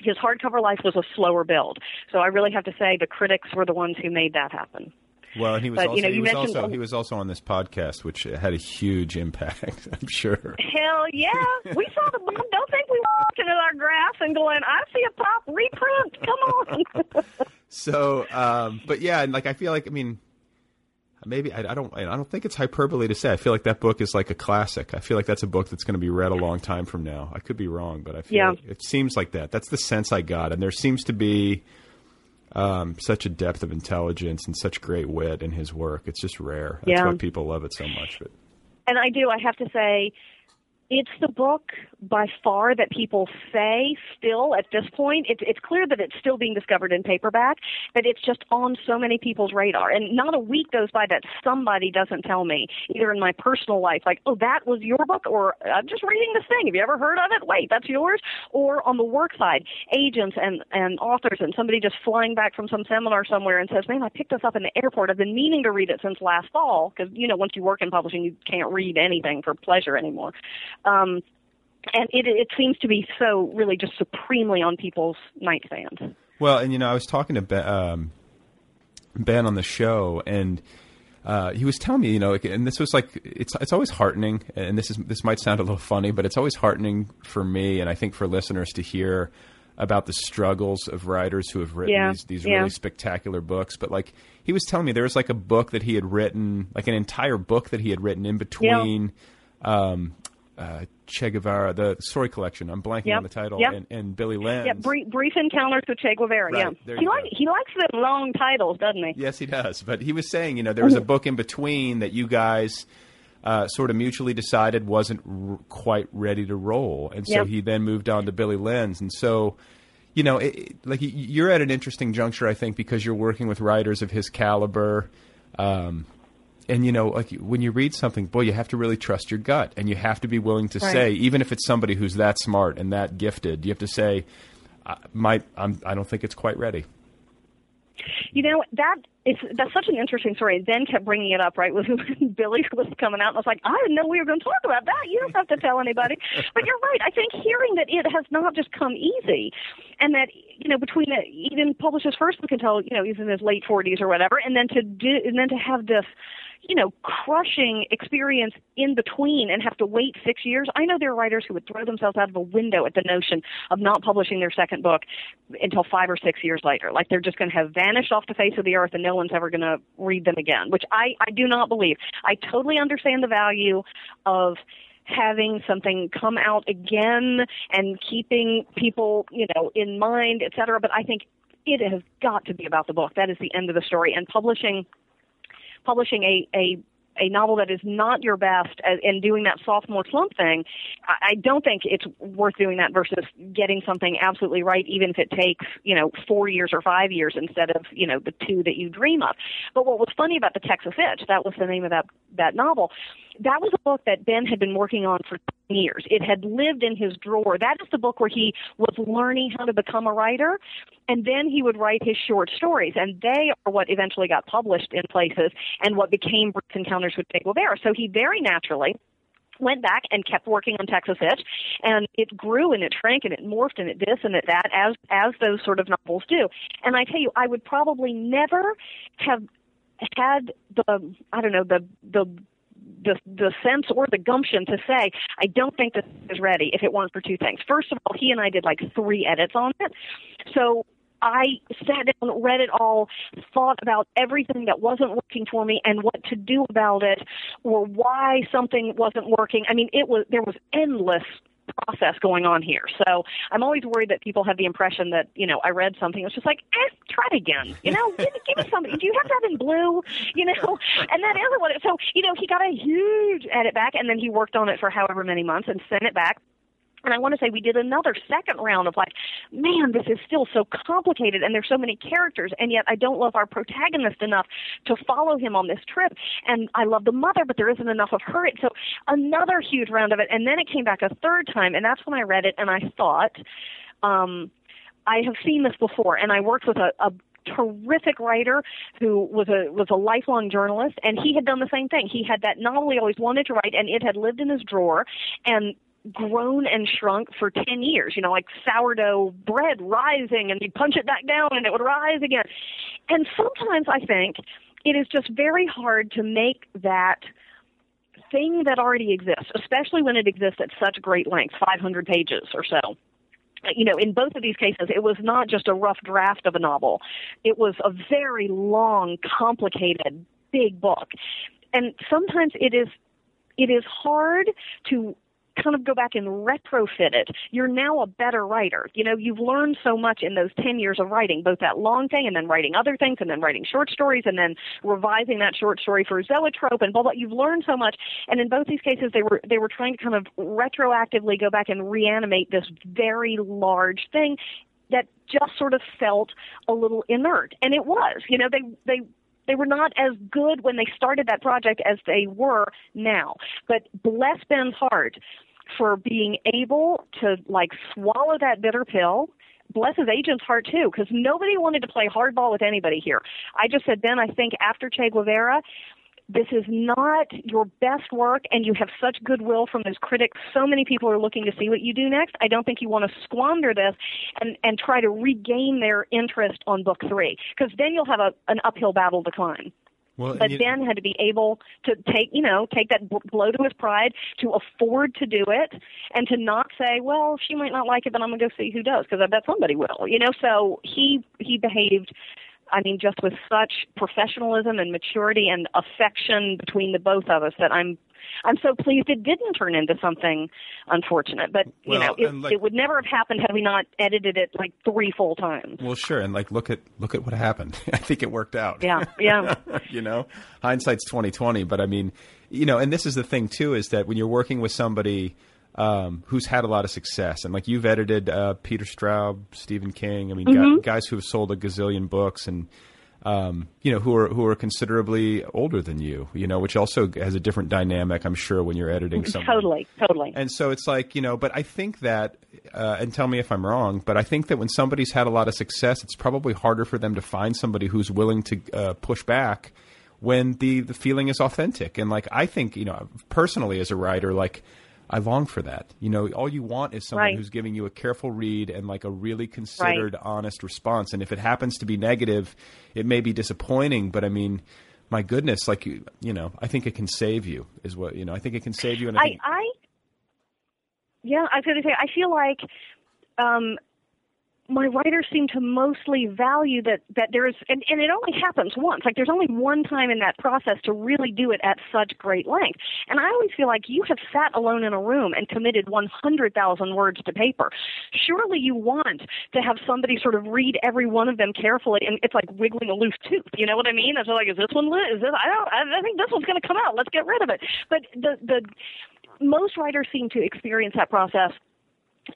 his hardcover life was a slower build. So I really have to say the critics were the ones who made that happen. Well, and he was But, also you know, he was mentioned- also he was also on this podcast, which had a huge impact. I'm sure. Hell yeah, we saw the book. Don't think we were looking at our graphs and going, "I see a pop reprint." Come on. So, um, but yeah, and like I feel like I mean, maybe I, I don't I don't think it's hyperbole to say I feel like that book is like a classic. I feel like that's a book that's going to be read a long time from now. I could be wrong, but I feel Yeah. like it seems like that. That's the sense I got, and there seems to be um, such a depth of intelligence and such great wit in his work. It's just rare. That's Yeah. why people love it so much. But and I do. I have to say, it's the book by far that people say still at this point. It's it's clear that it's still being discovered in paperback, but it's just on so many people's radar. And not a week goes by that somebody doesn't tell me, either in my personal life, like, "Oh, that was your book," or "I'm just reading this thing. Have you ever heard of it? Wait, that's yours." Or on the work side, agents and and authors and somebody just flying back from some seminar somewhere and says, "Man, I picked this up in the airport. I've been meaning to read it since last fall because you know once you work in publishing, you can't read anything for pleasure anymore." Um, and it it seems to be so really just supremely on people's nightstand. Well, and you know, I was talking to Ben, um, ben on the show, and uh, he was telling me, you know, and this was like, it's it's always heartening, and this is this might sound a little funny, but it's always heartening for me, and I think for listeners to hear about the struggles of writers who have written Yeah, these these yeah. really spectacular books. But like, he was telling me there was like a book that he had written, like an entire book that he had written in between. Um, uh, Che Guevara, the story collection. I'm blanking Yep, on the title, yep. and, and Billy Lynn's. Yeah, brief, brief encounters with Che Guevara. Right, yeah, he like he likes the long titles, doesn't he? Yes, he does. But he was saying, you know, there was a book in between that you guys uh, sort of mutually decided wasn't r- quite ready to roll, and so Yep. he then moved on to Billy Lynn's, and so. You know, it, it- like you're at an interesting juncture, I think, because you're working with writers of his caliber, um, and you know, like when you read something, boy, you have to really trust your gut, and you have to be willing to Right. say, even if it's somebody who's that smart and that gifted, you have to say, I, my, I'm, I don't think it's quite ready. You know that is that's such an interesting story. Then kept bringing it up, right? When Billy was coming out, and I was like, I didn't know we were going to talk about that. You don't have to tell anybody. But you're right. I think hearing that it has not just come easy, and that you know between the, he didn't publish his first book until you know he's in his late 40s or whatever, and then to do and then to have this you know, crushing experience in between and have to wait six years. I know there are writers who would throw themselves out of a window at the notion of not publishing their second book until five or six years later. Like they're just going to have vanished off the face of the earth and no one's ever going to read them again, which I, I do not believe. I totally understand the value of having something come out again and keeping people, you know, in mind, et cetera. But I think it has got to be about the book. That is the end of the story. And publishing publishing a a a novel that is not your best and doing that sophomore slump thing, I I don't think it's worth doing that versus getting something absolutely right, even if it takes, you know, four years or five years instead of, you know, the two that you dream of. But what was funny about the Texas Itch, that was the name of that, that novel, that was a book that Ben had been working on for 10 years. It had lived in his drawer. That is the book where he was learning how to become a writer, and then he would write his short stories, and they are what eventually got published in places and what became Brief Encounters with Che Guevara. So he very naturally went back and kept working on Texas Itch, and it grew and it shrank and it morphed and it this and it that as as those sort of novels do. And I tell you, I would probably never have had the I don't know the the the the sense or the gumption to say I don't think this is ready if it weren't for two things. First of all, he and I did like three edits on it, so I sat down, read it all, thought about everything that wasn't working for me and what to do about it, or why something wasn't working. I mean, it was there was endless process going on here. So I'm always worried that people have the impression that, you know, I read something, it's just like, eh, try it again. You know, give, me- give me something. Do you have that in blue? You know, and that what it, so, you know, he got a huge edit back and then he worked on it for however many months and sent it back. And I want to say we did another second round of like, man, this is still so complicated and there's so many characters and yet I don't love our protagonist enough to follow him on this trip. And I love the mother, but there isn't enough of her. So another huge round of it. And then it came back a third time and that's when I read it and I thought, um, I have seen this before and I worked with a, a terrific writer who was a was a lifelong journalist and he had done the same thing. He had that novel he always wanted to write and it had lived in his drawer and grown and shrunk for 10 years, you know, like sourdough bread rising and you punch it back down and it would rise again. And sometimes I think it is just very hard to make that thing that already exists, especially when it exists at such great length, 500 pages or so you know, in both of these cases, it was not just a rough draft of a novel. It was a very long, complicated, big book. And sometimes it is, it is hard to kind of go back and retrofit it. You're now a better writer. You know, you've learned so much in those 10 years of writing, both that long thing and then writing other things and then writing short stories and then revising that short story for Zoetrope and blah blah. You've learned so much. And in both these cases they were they were trying to kind of retroactively go back and reanimate this very large thing that just sort of felt a little inert. And it was. You know, they they they were not as good when they started that project as they were now. But bless Ben's heart for being able to like swallow that bitter pill bless his agent's heart too, because nobody wanted to play hardball with anybody here. I just said, Ben, I think after Che Guevara, this is not your best work and you have such goodwill from those critics. So many people are looking to see what you do next. I don't think you want to squander this and and try to regain their interest on book three because then you'll have a an uphill battle to climb. Well, but you, Ben had to be able to take, you know, take that blow to his pride, to afford to do it, and to not say, "Well, she might not like it, but I'm gonna go see who does," because I bet somebody will, you know. So he he behaved I mean, just with such professionalism and maturity and affection between the both of us that I'm I'm so pleased it didn't turn into something unfortunate. But you well, know, it, like, it would never have happened had we not edited it like three full times. Well, sure, and like look at look at what happened. I think it worked out. Yeah, yeah. you know, hindsight's twenty twenty. But I mean, you know, and this is the thing too is that when you're working with somebody um, who's had a lot of success. And like you've edited uh, Peter Straub, Stephen King. I mean, mm-hmm. guys who have sold a gazillion books and um, you know who are who are considerably older than you. You know, which also has a different dynamic. I'm sure when you're editing something. Totally, totally. And so it's like you know, but I think that, uh, and tell me if I'm wrong, but I think that when somebody's had a lot of success, it's probably harder for them to find somebody who's willing to uh, push back when the the feeling is authentic. And like I think you know, personally as a writer, like I long for that. You know, all you want is someone right. who's giving you a careful read and like a really considered, right. honest response. And if it happens to be negative, it may be disappointing, but I mean, my goodness, like you, you know, I think it can save you. Is what you know. I think it can save you. And I, I, I yeah, I was going to say, I feel like um, my writers seem to mostly value that that there's and, and it only happens once. Like there's only one time in that process to really do it at such great length. And i always feel like you have sat alone in a room and committed 100,000 words to paper. Surely you want to have somebody sort of read every one of them carefully and it's like wiggling a loose tooth. You know what i mean? It's like is this one lit? Is this i don't i think this one's going to come out. Let's get rid of it. But the the most writers seem to experience that process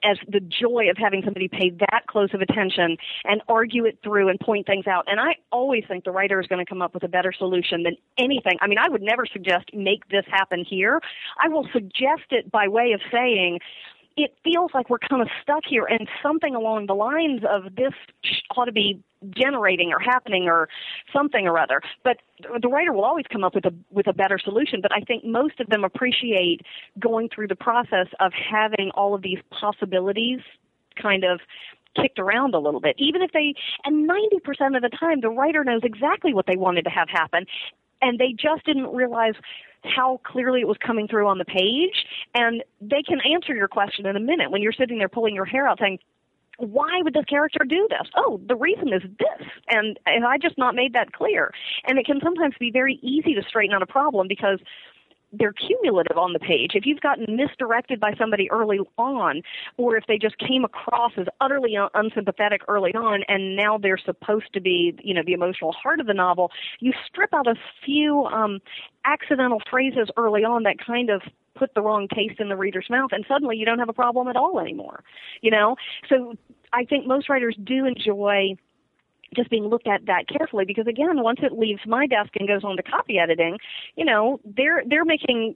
as the joy of having somebody pay that close of attention and argue it through and point things out. And I always think the writer is going to come up with a better solution than anything. I mean, I would never suggest make this happen here. I will suggest it by way of saying, it feels like we're kind of stuck here and something along the lines of this ought to be generating or happening or something or other. But the writer will always come up with a with a better solution. But I think most of them appreciate going through the process of having all of these possibilities kind of kicked around a little bit. Even if they and 90% of the time the writer knows exactly what they wanted to have happen and they just didn't realize how clearly it was coming through on the page and they can answer your question in a minute when you're sitting there pulling your hair out saying why would this character do this? Oh, the reason is this. And, and I just not made that clear. And it can sometimes be very easy to straighten out a problem because they're cumulative on the page. If you've gotten misdirected by somebody early on, or if they just came across as utterly un- unsympathetic early on, and now they're supposed to be, you know, the emotional heart of the novel, you strip out a few um, accidental phrases early on that kind of put the wrong taste in the reader's mouth, and suddenly you don't have a problem at all anymore. You know, so I think most writers do enjoy just being looked at that carefully because again once it leaves my desk and goes on to copy editing you know they're they're making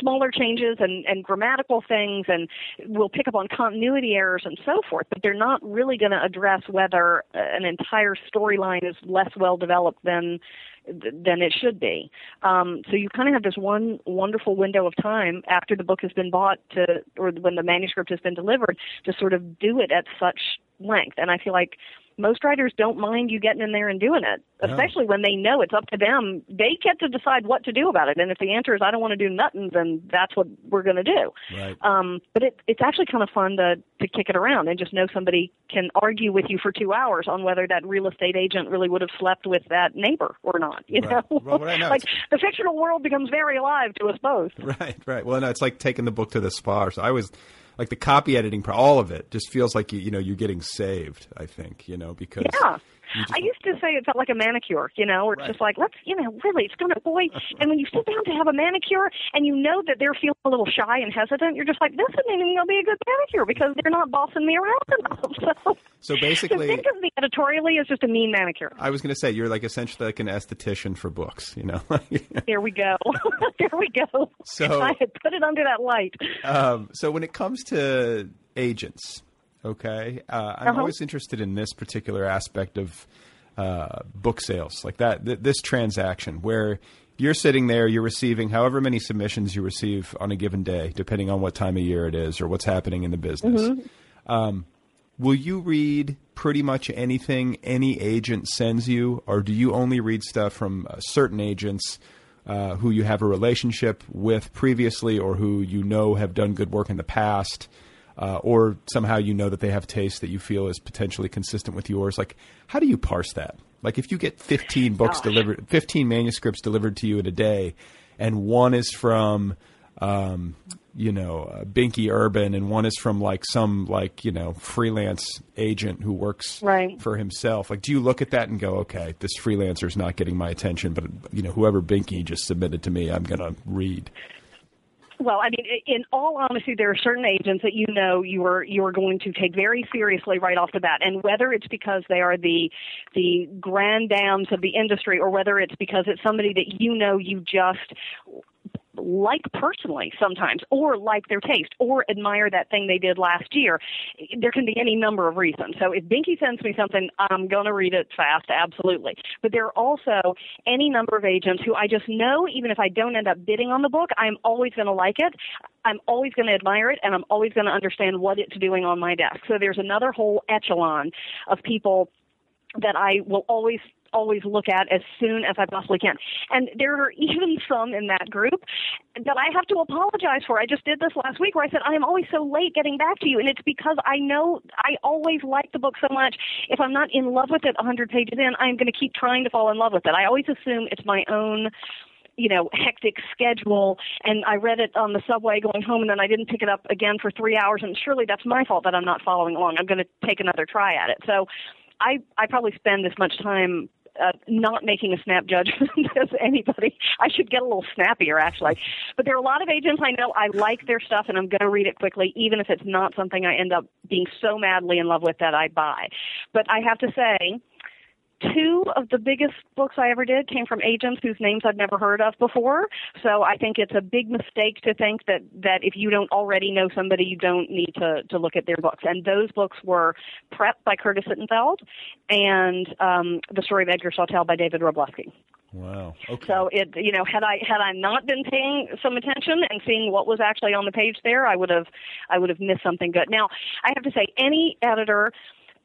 smaller changes and, and grammatical things and will pick up on continuity errors and so forth, but they're not really going to address whether an entire storyline is less well developed than than it should be. Um, so you kind of have this one wonderful window of time after the book has been bought to, or when the manuscript has been delivered, to sort of do it at such length. And I feel like most writers don't mind you getting in there and doing it, especially when they know it's up to them. They get to decide what to do about it. And if the answer is I don't want to do nothing, then that's what we're going to do. Right. Um, but it, it's actually kind of fun to to kick it around and just know somebody can argue with you for two hours on whether that real estate agent really would have slept with that neighbor or not. You Right. know, Well, no, like the fictional world becomes very alive to us both. Right, right. Well, no, it's like taking the book to the spa. So I was like the copy editing, all of it just feels like you, you know, you're getting saved. I think, you know, because Yeah. I used to say it felt like a manicure, you know, or it's just like, let's, you know, really, it's going to, boy. And when you sit down to have a manicure and you know that they're feeling a little shy and hesitant, you're just like, this isn't even going to be a good manicure because they're not bossing me around enough. So, so basically, think of me editorially as just a mean manicure. I was going to say you're like essentially like an esthetician for books, you know. Here we go. Here we go. So- I had put it under that light. um, so when it comes to agents, okay, uh, I'm Uh-huh. always interested in this particular aspect of uh, book sales, like that th- this transaction where you're sitting there, you're receiving however many submissions you receive on a given day, depending on what time of year it is or what's happening in the business. Mhm. Um, will you read pretty much anything any agent sends you, or do you only read stuff from uh, certain agents uh, who you have a relationship with previously, or who you know have done good work in the past, uh, or somehow you know that they have taste that you feel is potentially consistent with yours? Like, how do you parse that? Like, if you get 15 books Gosh. delivered, 15 manuscripts delivered to you in a day, and one is from um, you know, uh, Binky Urban, and one is from like some like you know freelance agent who works Right. for himself. Like, do you look at that and go, okay, this freelancer is not getting my attention, but you know, whoever Binky just submitted to me, I'm gonna read. Well, I mean, in all honesty, there are certain agents that you know you are you are going to take very seriously right off the bat, and whether it's because they are the the grand dams of the industry, or whether it's because it's somebody that you know you just like personally sometimes or like their taste or admire that thing they did last year there can be any number of reasons. So if binky sends me something i'm going to read it fast absolutely. But there are also any number of agents who i just know even if i don't end up bidding on the book i'm always going to like it i'm always going to admire it and i'm always going to understand what it's doing on my desk. So there's another whole echelon of people that I will always always look at as soon as I possibly can. And there are even some in that group that I have to apologize for. I just did this last week where I said I am always so late getting back to you and it's because I know I always like the book so much. If I'm not in love with it 100 pages in, I'm going to keep trying to fall in love with it. I always assume it's my own you know, hectic schedule and I read it on the subway going home and then I didn't pick it up again for three hours and surely that's my fault that I'm not following along. I'm going to take another try at it. So I, I probably spend as much time uh, not making a snap judgment as anybody. I should get a little snappier, actually. But there are a lot of agents I know I like their stuff, and I'm going to read it quickly, even if it's not something I end up being so madly in love with that I buy. But I have to say, two of the biggest books I ever did came from agents whose names I'd never heard of before. So I think it's a big mistake to think that that if you don't already know somebody, you don't need to to look at their books. And those books were Prep by Curtis Sittenfeld and um, The Story of Edgar Sawtelle by David Wroblewski. Wow. Okay. So it, you know, had I had I not been paying some attention and seeing what was actually on the page there, I would have, I would have missed something good. Now, I have to say, any editor,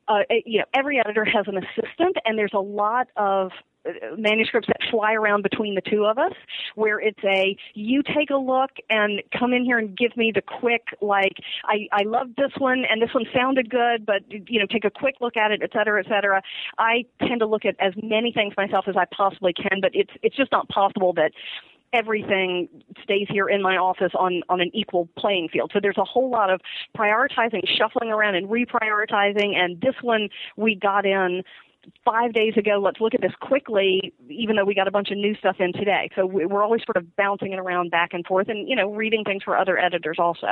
uh, you know, every editor has an assistant, and there's a lot of uh, manuscripts that fly around between the two of us where it's a you take a look and come in here and give me the quick like i i love this one and this one sounded good but you know take a quick look at it et cetera et cetera. I tend to look at as many things myself as i possibly can but it's it's just not possible that everything stays here in my office on on an equal playing field. So there's a whole lot of prioritizing, shuffling around and reprioritizing and this one we got in five days ago. Let's look at this quickly, even though we got a bunch of new stuff in today. So we- we're always sort of bouncing it around back and forth, and you know, reading things for other editors also.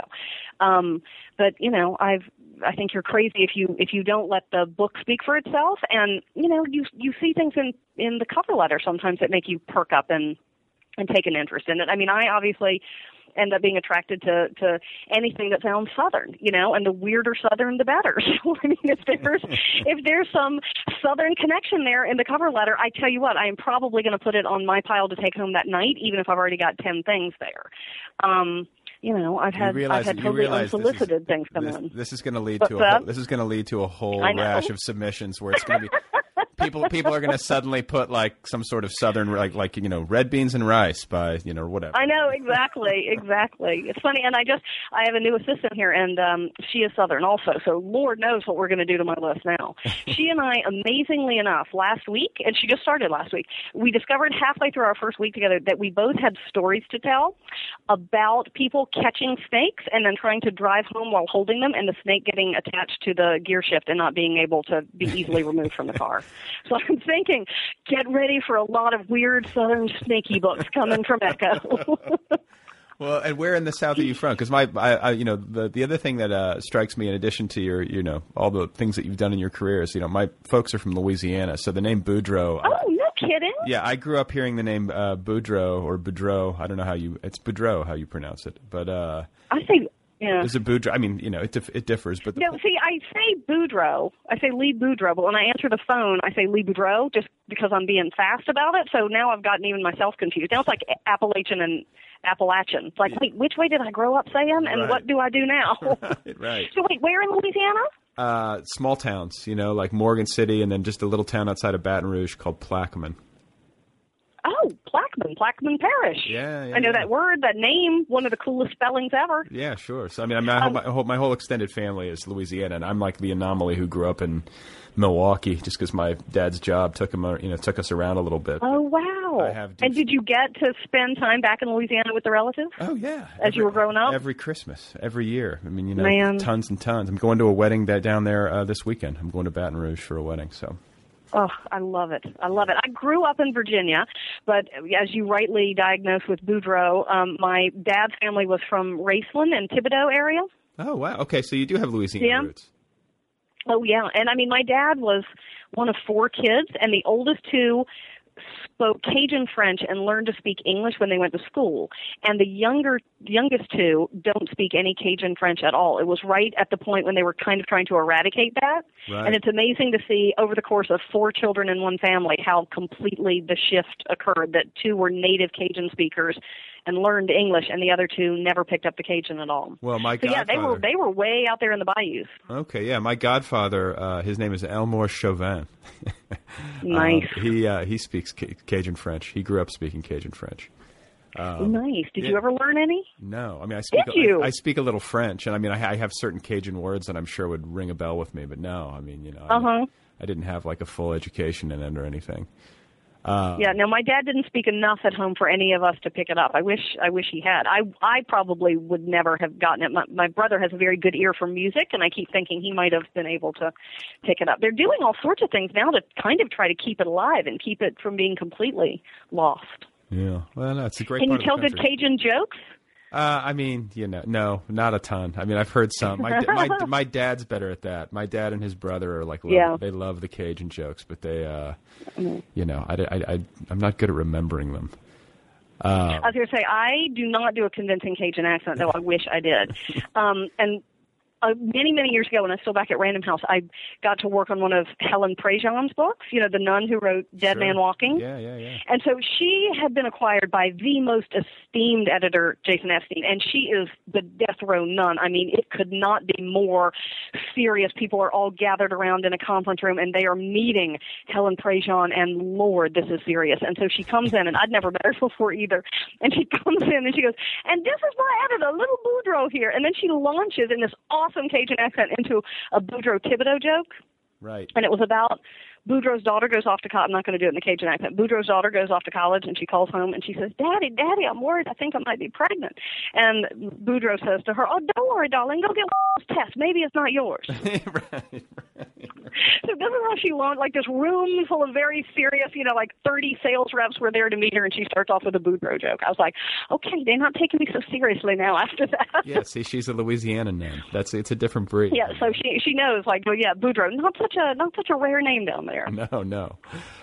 Um, but you know, I've I think you're crazy if you if you don't let the book speak for itself, and you know, you you see things in in the cover letter sometimes that make you perk up and and take an interest in it. I mean, I obviously end up being attracted to to anything that sounds southern, you know, and the weirder southern the better. So I mean if there's if there's some southern connection there in the cover letter, I tell you what, I am probably going to put it on my pile to take home that night even if I've already got 10 things there. Um you know, I've had I've had totally this is- unsolicited things come This, in. this is going to lead to a whole, this is going to lead to a whole rash of submissions where it's going to be people people are going to suddenly put like some sort of southern like like you know red beans and rice by you know whatever. I know exactly, exactly. It's funny, and I just I have a new assistant here, and um, she is Southern also. So Lord knows what we're going to do to my list now. she and I, amazingly enough, last week, and she just started last week. We discovered halfway through our first week together that we both had stories to tell about people catching snakes and then trying to drive home while holding them, and the snake getting attached to the gear shift and not being able to be easily removed from the car. So I'm thinking, get ready for a lot of weird Southern snaky books coming from Ecco. Well, and where in the South are you from? Because my, I, I, you know, the the other thing that uh, strikes me, in addition to your, you know, all the things that you've done in your career, is, you know, my folks are from Louisiana, so the name Boudreaux. Oh, no kidding. Yeah, I grew up hearing the name uh, Boudreaux or Boudreaux. I don't know how you, it's Boudreaux how you pronounce it, but uh, I say, yeah. is it Boudreaux? I mean, you know, it dif- it differs, but No, see, I say Boudreaux. I say Lee Boudreaux, but when I answer the phone, I say Lee Boudreaux just because I'm being fast about it. So now I've gotten even myself confused. Now it's like Appalachian and Appalachian. It's like, wait, which way did I grow up saying, and Right. what do I do now? right, right. so wait, where in Louisiana? Uh, small towns, you know, like Morgan City, and then just a little town outside of Baton Rouge called Plaquemine. Plaquemine, Plaquemine Parish. Yeah, yeah, I know yeah. that word, that name, one of the coolest spellings ever. Yeah, sure. So I mean, I, mean, I, hope, my, I hope my whole extended family is Louisiana, and I'm like the anomaly who grew up in Milwaukee, just because my dad's job took him, uh, you know, took us around a little bit. Oh wow! I have and did you get to spend time back in Louisiana with the relatives? Oh yeah, as you were growing up. every Christmas, every year. I mean, you know, Man. tons and tons. I'm going to a wedding that down there uh, this weekend. I'm going to Baton Rouge for a wedding. So Oh, I love it. I love it. I grew up in Virginia, but as you rightly diagnosed with Boudreaux, um, my dad's family was from Raceland and Thibodaux area. Oh wow. Okay, so you do have Louisiana Yeah. roots. Oh yeah, and I mean my dad was one of four kids, and the oldest two spoke Cajun French and learned to speak English when they went to school. And the younger youngest two don't speak any Cajun French at all. It was right at the point when they were kind of trying to eradicate that. Right. And it's amazing to see over the course of four children in one family how completely the shift occurred that two were native Cajun speakers and learned English and the other two never picked up the Cajun at all. Well, my so yeah, they were they were way out there in the bayous. Okay, yeah, my godfather, uh, his name is Elmore Chauvin. Nice. Um, he uh, he speaks Ca- Cajun French. He grew up speaking Cajun French. Um, nice. Did yeah. you ever learn any? No, I mean I speak. Did you? I, I speak a little French, and I mean I, I have certain Cajun words that I'm sure would ring a bell with me. But no, I mean you know, Uh huh. I didn't have like a full education in it or anything. Uh, Yeah, no, my dad didn't speak enough at home for any of us to pick it up. I wish, I wish he had. I, I probably would never have gotten it. My, my brother has a very good ear for music, and I keep thinking he might have been able to pick it up. They're doing all sorts of things now to kind of try to keep it alive and keep it from being completely lost. Yeah, well, that's a great. Can you tell good. Cajun jokes? Uh, I mean, you know, no, not a ton. I mean, I've heard some. My my my dad's better at that. My dad and his brother are like, love, Yeah. they love the Cajun jokes, but they, uh, Mm. you know, I, I, I, I'm not good at remembering them. Uh, I was going to say I do not do a convincing Cajun accent, though I wish I did. Um, and uh, many, many years ago, when I was still back at Random House, I got to work on one of Helen Prejean's books. You know, the nun who wrote Dead Sure. Man Walking. Yeah, yeah, yeah. And so she had been acquired by the most esteemed editor, Jason Epstein, and she is the death row nun. I mean, it could not be more serious. People are all gathered around in a conference room, and they are meeting Helen Prejean, and Lord, this is serious. And so she comes in, and I'd never met her before either. And she comes in, and she goes, and this is my editor, Little Boudreaux here. And then she launches in this awesome Cajun accent into a Boudreaux Thibodeau joke right. and it was about Boudreaux's daughter goes off to college. I'm not going to do it in the Cajun accent. Boudreaux's daughter goes off to college, and she calls home and she says, "Daddy, Daddy, I'm worried. I think I might be pregnant." And Boudreaux says to her, "Oh, don't worry, darling. Go get one test. Maybe it's not yours." right, right. So this is how she launched, like this room full of very serious, you know, like 30 sales reps were there to meet her, and she starts off with a Boudreaux joke. I was like, okay, they're not taking me so seriously now after that. yeah, see, she's a Louisiana name. That's it's a different breed. Yeah, so she she knows, like, well, yeah, Boudreaux, not such a not such a rare name down there. No, no.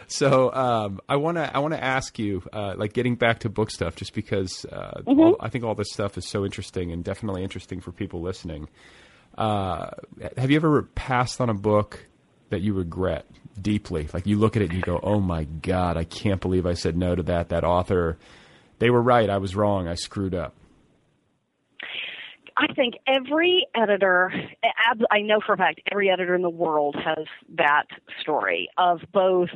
So um, I want to I want to ask you, uh, like, getting back to book stuff, just because uh, Mm-hmm. all, I think all this stuff is so interesting and definitely interesting for people listening. Uh, have you ever passed on a book that you regret deeply? Like you look at it and you go, "Oh my god, I can't believe I said no to that." That author, they were right. I was wrong. I screwed up. I think every editor, I know for a fact, every editor in the world has that story of both.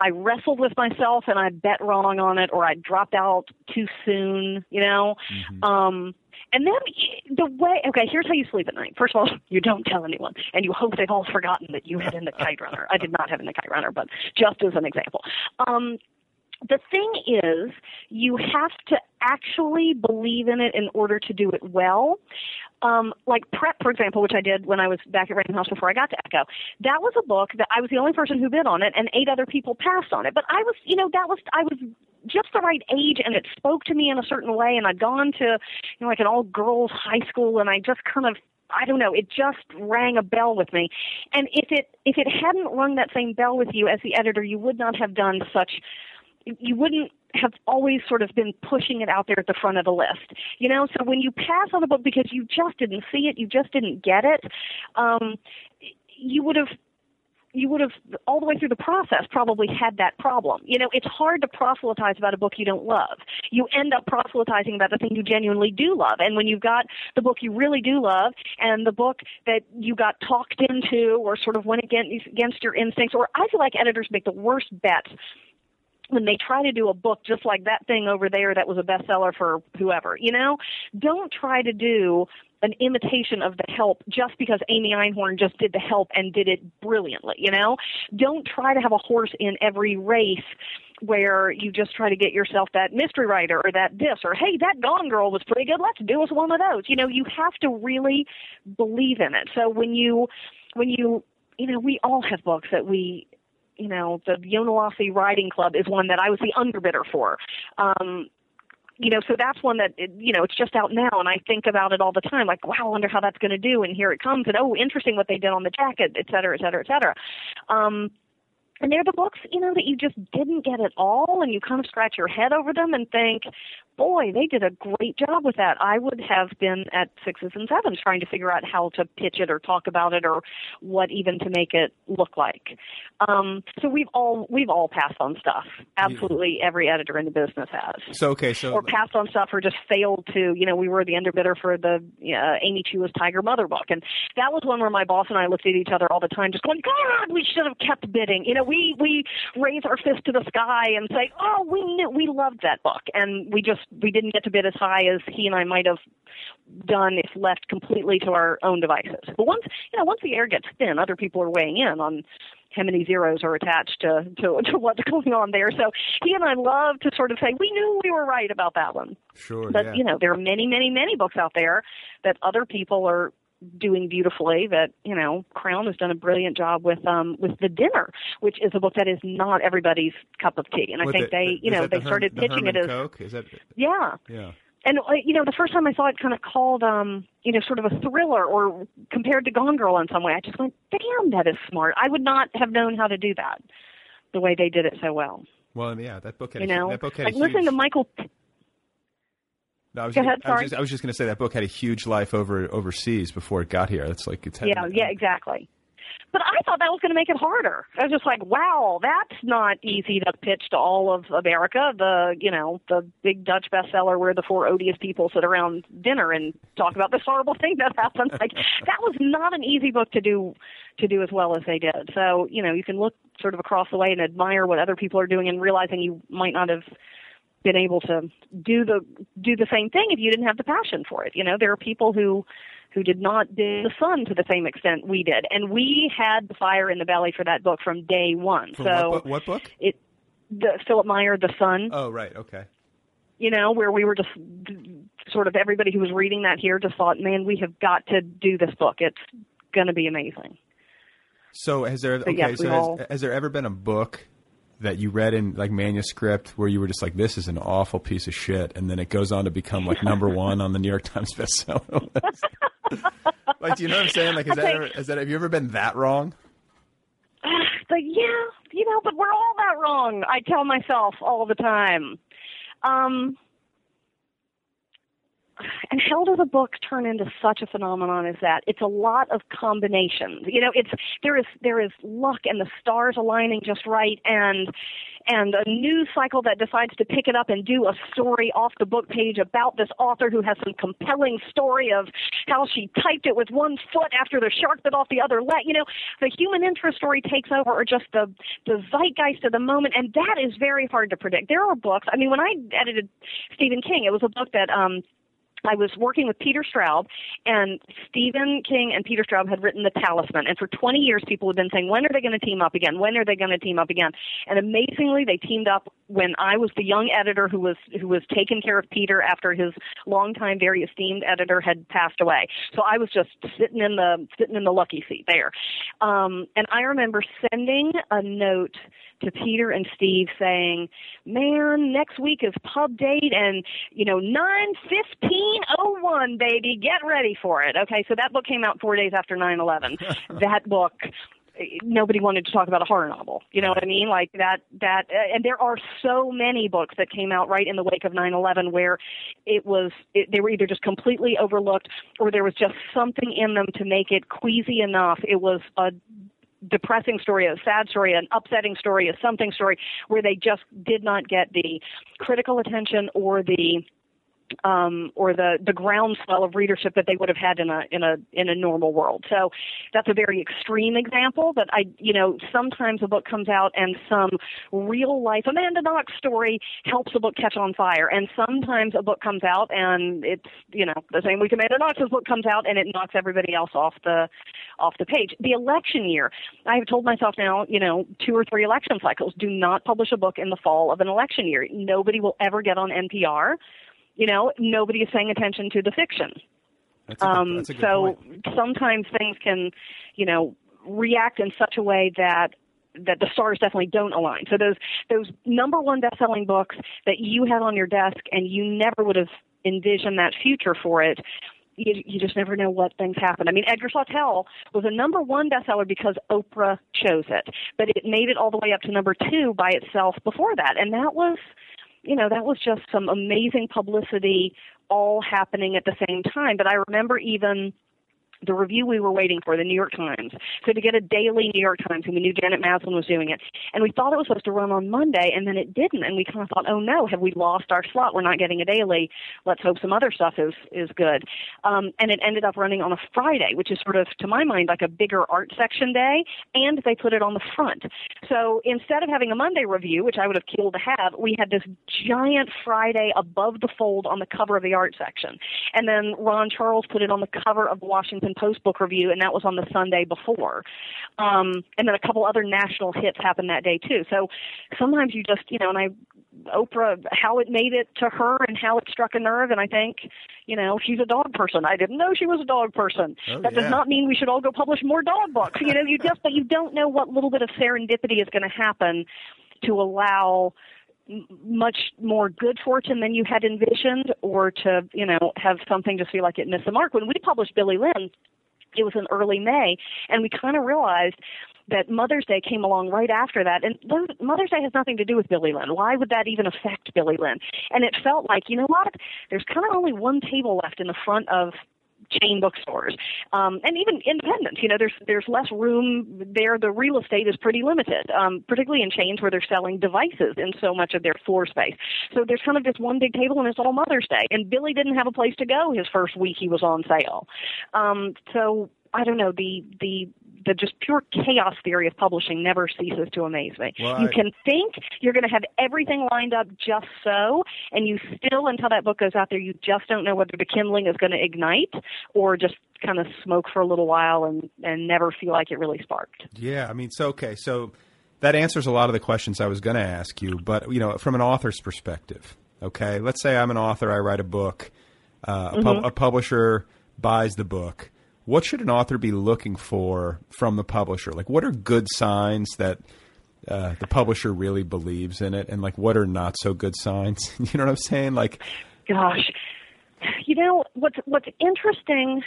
I wrestled with myself and I bet wrong on it, or I dropped out too soon, you know. Um, and then the way, okay, here's how you sleep at night. First of all, you don't tell anyone, and you hope they've all forgotten that you had in the kite runner. I did not have in the kite runner, but just as an example. Um, the thing is, you have to actually believe in it in order to do it well. Um, like Prep, for example, which I did when I was back at Random House before I got to Ecco. That was a book that I was the only person who bid on it, and eight other people passed on it. But I was, you know, that was I was just the right age, and it spoke to me in a certain way. And I'd gone to, you know, like an all girls high school, and I just kind of I don't know, it just rang a bell with me. And if it if it hadn't rung that same bell with you as the editor, you would not have done such you wouldn't have always sort of been pushing it out there at the front of the list. You know, so when you pass on a book because you just didn't see it, you just didn't get it, um, you would have you would have all the way through the process probably had that problem. You know, it's hard to proselytize about a book you don't love. You end up proselytizing about the thing you genuinely do love. And when you've got the book you really do love and the book that you got talked into or sort of went against against your instincts or I feel like editors make the worst bets when they try to do a book just like that thing over there that was a bestseller for whoever, you know, don't try to do an imitation of the help just because Amy Einhorn just did the help and did it brilliantly, you know? Don't try to have a horse in every race where you just try to get yourself that mystery writer or that this or hey that gone girl was pretty good. Let's do us one of those. You know you have to really believe in it. So when you when you you know we all have books that we you know, the Yonahlossee Riding Club is one that I was the underbidder for. Um, you know, so that's one that you know it's just out now, and I think about it all the time. Like, wow, I wonder how that's going to do. And here it comes, and oh, interesting what they did on the jacket, et cetera, et cetera, et cetera. Um, and they're the books, you know, that you just didn't get at all, and you kind of scratch your head over them and think, boy, they did a great job with that. I would have been at sixes and sevens trying to figure out how to pitch it or talk about it or what even to make it look like. Um, so we've all we've all passed on stuff. Absolutely, every editor in the business has. So okay, so or passed on stuff or just failed to. You know, we were the underbidder for the uh, Amy Chua's Tiger Mother book, and that was one where my boss and I looked at each other all the time, just going, God, we should have kept bidding. You know, we we raise our fist to the sky and say, Oh, we knew we loved that book, and we just we didn't get to bid as high as he and I might have done if left completely to our own devices. But once you know, once the air gets thin, other people are weighing in on how many zeros are attached to, to to what's going on there. So he and I love to sort of say we knew we were right about that one. Sure. But yeah. you know, there are many, many, many books out there that other people are doing beautifully that you know crown has done a brilliant job with um with the dinner which is a book that is not everybody's cup of tea. And i think the- they you know they the Herm- started the pitching it Herman as Koch? Is that yeah. Yeah? and you know the first time i saw it kind of called um you know sort of a thriller or compared to gone girl in some way i just went damn that is smart. I would not have known how to do that the way they did it so well. Well, yeah, that book had you a, know? that book had like listening huge, to michael No, I was Go just, ahead, I was sorry. just, I was just going to say that book had a huge life over overseas before it got here. That's like it's had, Yeah, yeah, exactly. But I thought that was going to make it harder. I was just like, wow, that's not easy to pitch to all of America. The, you know, the big Dutch bestseller where the four odious people sit around dinner and talk about this horrible thing that happened. Like that was not an easy book to do to do as well as they did. So, you know, you can look sort of across the way and admire what other people are doing and realizing you might not have been able to do the do the same thing if you didn't have the passion for it. You know, there are people who who did not do the Son to the same extent we did, and we had the fire in the belly for that book from day one. For so what, book, what book? it the Philipp Meyer, The Son. Oh, right. Okay. You know, where we were just sort of everybody who was reading that here just thought, man, we have got to do this book. It's going to be amazing. So has there okay? yes, so has, all- has there ever been a book that you read in like manuscript where you were just like, "This is an awful piece of shit," and then it goes on to become like number one on the New York Times bestseller list? like, do you know what I'm saying? Like, is that, ever, is that have you ever been that wrong? But yeah, you know, but we're all that wrong. I tell myself all the time. Um, and how does a book turn into such a phenomenon as that? It's a lot of combinations. You know, it's there is there is luck and the stars aligning just right and and a news cycle that decides to pick it up and do a story off the book page about this author who has some compelling story of how she typed it with one foot after the shark bit off the other leg. You know, the human interest story takes over or just the the zeitgeist of the moment and that is very hard to predict. There are books I mean when I edited Stephen King, it was a book that um I was working with Peter Straub, and Stephen King and Peter Straub had written The Talisman. And for 20 years, people had been saying, when are they going to team up again? When are they going to team up again? And amazingly, they teamed up when I was the young editor who was who was taking care of Peter after his longtime, very esteemed editor had passed away. So I was just sitting in the sitting in the lucky seat there. Um, and I remember sending a note to Peter and Steve saying, "Man, next week is pub date, and you know, nine fifteen oh one, baby, get ready for it." Okay, so that book came out four days after nine eleven. that book. Nobody wanted to talk about a horror novel. You know what I mean? Like that, that, uh, and there are so many books that came out right in the wake of 9/11 where it was, it, they were either just completely overlooked or there was just something in them to make it queasy enough. It was a depressing story, a sad story, an upsetting story, a something story where they just did not get the critical attention or the um, or the the groundswell of readership that they would have had in a in a in a normal world. So that's a very extreme example. But I, you know, sometimes a book comes out and some real life Amanda Knox story helps a book catch on fire, and sometimes a book comes out and it's you know the same week Amanda Knox's book comes out and it knocks everybody else off the off the page. The election year, I have told myself now, you know, two or three election cycles. Do not publish a book in the fall of an election year. Nobody will ever get on NPR you know, nobody is paying attention to the fiction. That's a good, Um, that's a good so point. sometimes things can, you know, react in such a way that that the stars definitely don't align. So those those number one best-selling books that you had on your desk and you never would have envisioned that future for it. You, you just never know what things happen. I mean, Edgar Sawtelle was a number one bestseller because Oprah chose it, but it made it all the way up to number two by itself before that, and that was you know, that was just some amazing publicity all happening at the same time. But I remember even the review we were waiting for, the New York Times. So to get a daily New York Times, and we knew Janet Maslin was doing it, and we thought it was supposed to run on Monday, and then it didn't, and we kind of thought, oh no, have we lost our slot? We're not getting a daily. Let's hope some other stuff is is good. Um, and it ended up running on a Friday, which is sort of, to my mind, like a bigger art section day, and they put it on the front. So instead of having a Monday review, which I would have killed to have, we had this giant Friday above the fold on the cover of the art section, and then Ron Charles put it on the cover of the Washington Post book review, and that was on the Sunday before. Um, and then a couple other national hits happened that day too. So sometimes you just, you know, and I, Oprah, how it made it to her and how it struck a nerve, and I think, you know, she's a dog person. I didn't know she was a dog person. Oh, that yeah. does not mean we should all go publish more dog books. You know, you just, but you don't know what little bit of serendipity is going to happen to allow much more good fortune than you had envisioned or to, you know, have something just feel like it missed the mark. When we published Billy Lynn, it was in early May, and we kind of realized that Mother's Day came along right after that. And Mother's Day has nothing to do with Billy Lynn. Why would that even affect Billy Lynn? And it felt like, you know what? There's kind of only one table left in the front of chain bookstores um, and even independents. You know there's there's less room there. The real estate is pretty limited um, particularly in chains where they're selling devices in so much of their floor space. So there's kind of just one big table and it's all mother's day. And billy didn't have a place to go his first week he was on sale. Um, so i don't know the the the just pure chaos theory of publishing never ceases to amaze me. Well, you I- can think you're going to have everything lined up just so, and you still, until that book goes out there, you just don't know whether the kindling is going to ignite or just kind of smoke for a little while and and never feel like it really sparked. Yeah, I mean, so okay, so that answers a lot of the questions I was going to ask you, but you know, from an author's perspective, okay, let's say I'm an author, I write a book, uh, a, pub- Mhm. a publisher buys the book. What should an author be looking for from the publisher? Like, what are good signs that uh, the publisher really believes in it, and like, what are not so good signs? you know what I'm saying? Like, Gosh, you know what's what's interesting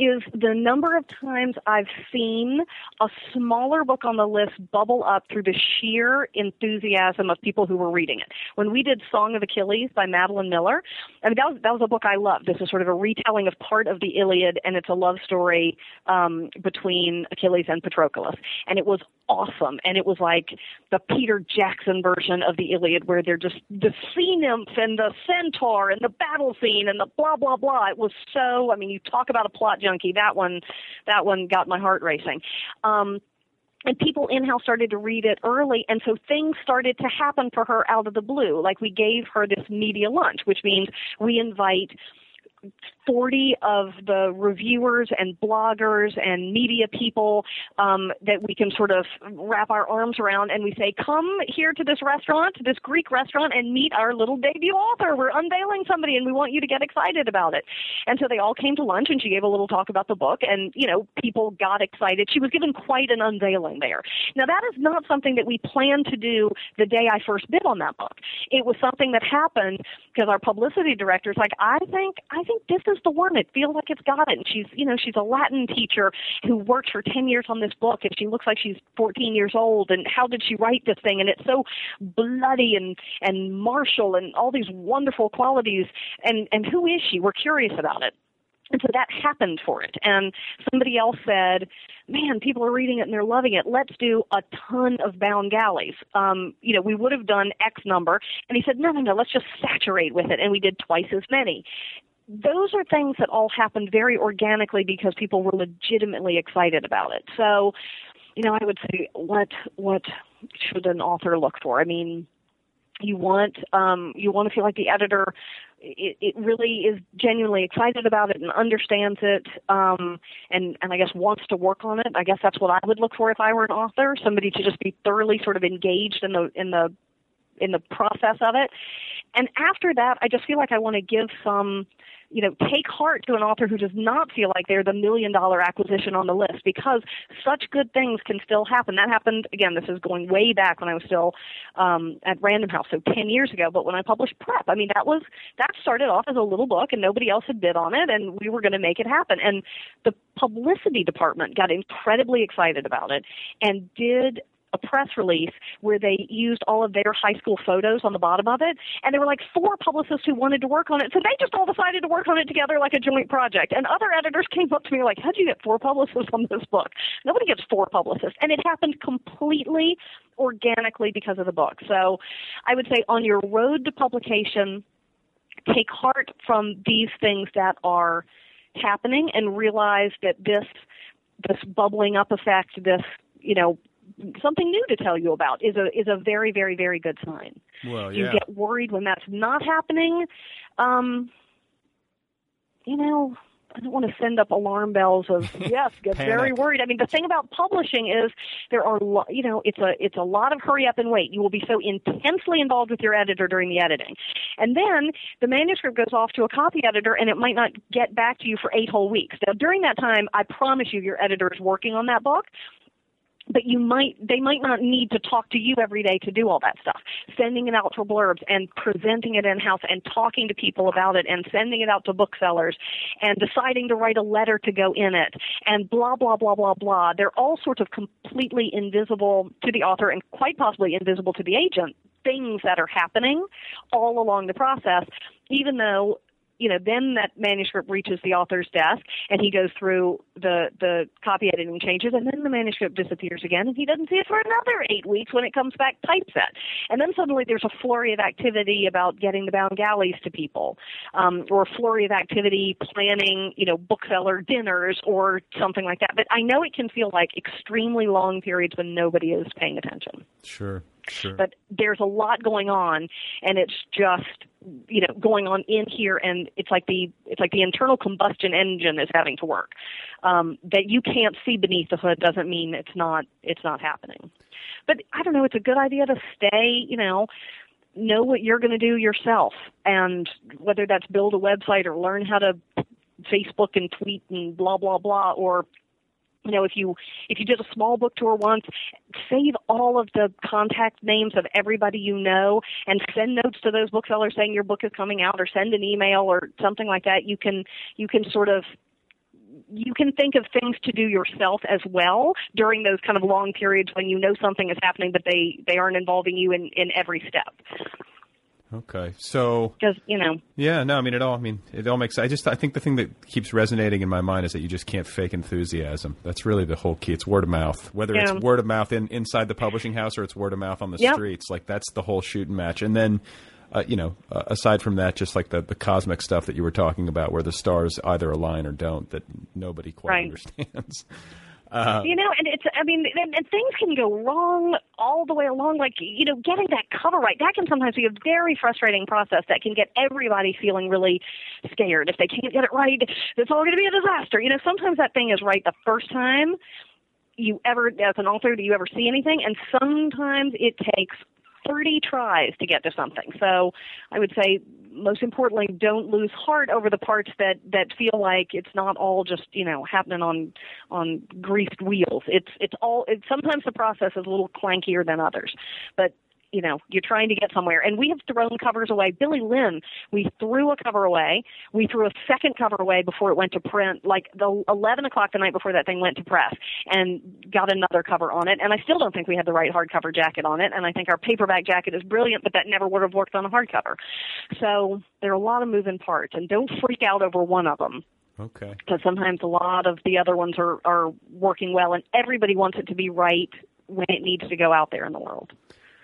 is the number of times I've seen a smaller book on the list bubble up through the sheer enthusiasm of people who were reading it. When we did Song of Achilles by Madeline Miller, I mean that was that was a book I loved. This is sort of a retelling of part of the Iliad, and it's a love story um, between Achilles and Patroclus, and it was awesome. And it was like the Peter Jackson version of the Iliad, where they're just the sea nymph and the centaur and the battle scene and the blah blah blah. It was so. I mean, you talk about a plot junkie. That one, that one got my heart racing. Um, and people in house started to read it early and so things started to happen for her out of the blue like we gave her this media lunch which means we invite 40 of the reviewers and bloggers and media people um, that we can sort of wrap our arms around and we say, come here to this restaurant, this Greek restaurant, and meet our little debut author. We're unveiling somebody and we want you to get excited about it. And so they all came to lunch and she gave a little talk about the book and, you know, people got excited. She was given quite an unveiling there. Now that is not something that we planned to do the day I first bid on that book. It was something that happened because our publicity director director's like, I think, I think this is the one. It feels like it's got it. And she's, you know, she's a Latin teacher who worked for 10 years on this book and she looks like she's 14 years old. And how did she write this thing? And it's so bloody and, and martial and all these wonderful qualities. And, and who is she? We're curious about it. And so that happened for it. And somebody else said, man, people are reading it and they're loving it. Let's do a ton of bound galleys. Um, you know, we would have done X number. And he said, no, no, no, let's just saturate with it. And we did twice as many. Those are things that all happened very organically because people were legitimately excited about it. So, you know, I would say, what, what should an author look for? I mean, you want um, you want to feel like the editor it, it really is genuinely excited about it and understands it um, and and I guess wants to work on it. I guess that's what I would look for if I were an author, somebody to just be thoroughly sort of engaged in the in the in the process of it. And after that, I just feel like I want to give some you know, take heart to an author who does not feel like they're the million dollar acquisition on the list because such good things can still happen. That happened, again, this is going way back when I was still um, at Random House, so 10 years ago. But when I published Prep, I mean, that was, that started off as a little book and nobody else had bid on it and we were going to make it happen. And the publicity department got incredibly excited about it and did a press release where they used all of their high school photos on the bottom of it. And there were like four publicists who wanted to work on it. So they just all decided to work on it together like a joint project. And other editors came up to me like, how'd you get four publicists on this book? Nobody gets four publicists. And it happened completely organically because of the book. So I would say on your road to publication, take heart from these things that are happening and realize that this this bubbling up effect, this you know something new to tell you about is a is a very very very good sign. Well, You get worried when that's not happening. Um, you know, I don't want to send up alarm bells of yes, get very worried. I mean, the thing about publishing is there are lo- you know it's a it's a lot of hurry up and wait. You will be so intensely involved with your editor during the editing, and then the manuscript goes off to a copy editor, and it might not get back to you for eight whole weeks. Now, during that time, I promise you, your editor is working on that book but you might they might not need to talk to you every day to do all that stuff. Sending it out for blurbs and presenting it in house and talking to people about it and sending it out to booksellers and deciding to write a letter to go in it and blah blah blah blah blah. They're all sorts of completely invisible to the author and quite possibly invisible to the agent things that are happening all along the process even though you know, then that manuscript reaches the author's desk and he goes through the the copy editing changes, and then the manuscript disappears again, and he doesn't see it for another eight weeks when it comes back typeset. And then suddenly there's a flurry of activity about getting the bound galleys to people, um, or a flurry of activity planning, you know, bookseller dinners or something like that. But I know it can feel like extremely long periods when nobody is paying attention. Sure. Sure. But there's a lot going on, and it's just you know going on in here, and it's like the it's like the internal combustion engine is having to work. Um, that you can't see beneath the hood doesn't mean it's not it's not happening. But I don't know. It's a good idea to stay. You know know what you're going to do yourself and whether that's build a website or learn how to Facebook and tweet and blah blah blah or you know if you if you did a small book tour once save all of the contact names of everybody you know and send notes to those booksellers saying your book is coming out or send an email or something like that. You can you can sort of you can think of things to do yourself as well during those kind of long periods when you know something is happening but they they aren't involving you in in every step Okay, so because you know, yeah, no, I mean it all. I mean it all makes. I just I think the thing that keeps resonating in my mind is that you just can't fake enthusiasm. That's really the whole key. It's word of mouth, whether Yeah. it's word of mouth in inside the publishing house or it's word of mouth on the Yep. streets. Like that's the whole shooting match. And then, uh, you know, uh, aside from that, just like the the cosmic stuff that you were talking about, where the stars either align or don't, that nobody quite Right. understands. Uh, you know, and it's I mean, and, and things can go wrong all the way along. Like you know, getting that cover right that can sometimes be a very frustrating process that can get everybody feeling really scared if they can't get it right. It's all going to be a disaster. You know, sometimes that thing is right the first time you ever as an author do you ever see anything and sometimes it takes 30 tries to get to something so i would say most importantly don't lose heart over the parts that that feel like it's not all just you know happening on on greased wheels. It's it's all it's sometimes the process is a little clankier than others. But you know you're trying to get somewhere. And we have thrown covers away. Billy lynn we threw a cover away. We threw a second cover away before it went to print like the 11 o'clock the night before that thing went to press and got another cover on it. And i still don't think we had the right hardcover jacket on it. And i think our paperback jacket is brilliant but that never would have worked on a hardcover. So there are a lot of moving parts and don't freak out over one of them. Okay. because sometimes a lot of the other ones are are working well and everybody wants it to be right when it needs to go out there in the world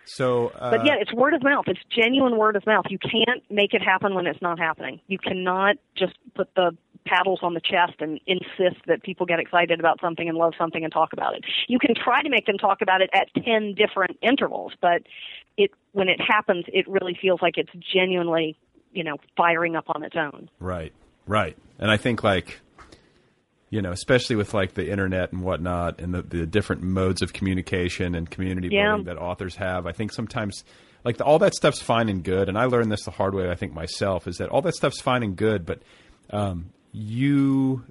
So, uh, but yeah, it's word of mouth. It's genuine word of mouth. You can't make it happen when it's not happening. You cannot just put the paddles on the chest and insist that people get excited about something and love something and talk about it. You can try to make them talk about it at 10 different intervals, but it when it happens, it really feels like it's genuinely, you know, firing up on its own. Right, right. And I think like, you know, especially with like the internet and whatnot, and the, the different modes of communication and community Yeah. building that authors have. I think sometimes, like the, all that stuff's fine and good. And I learned this the hard way. I think myself is that all that stuff's fine and good, but um, you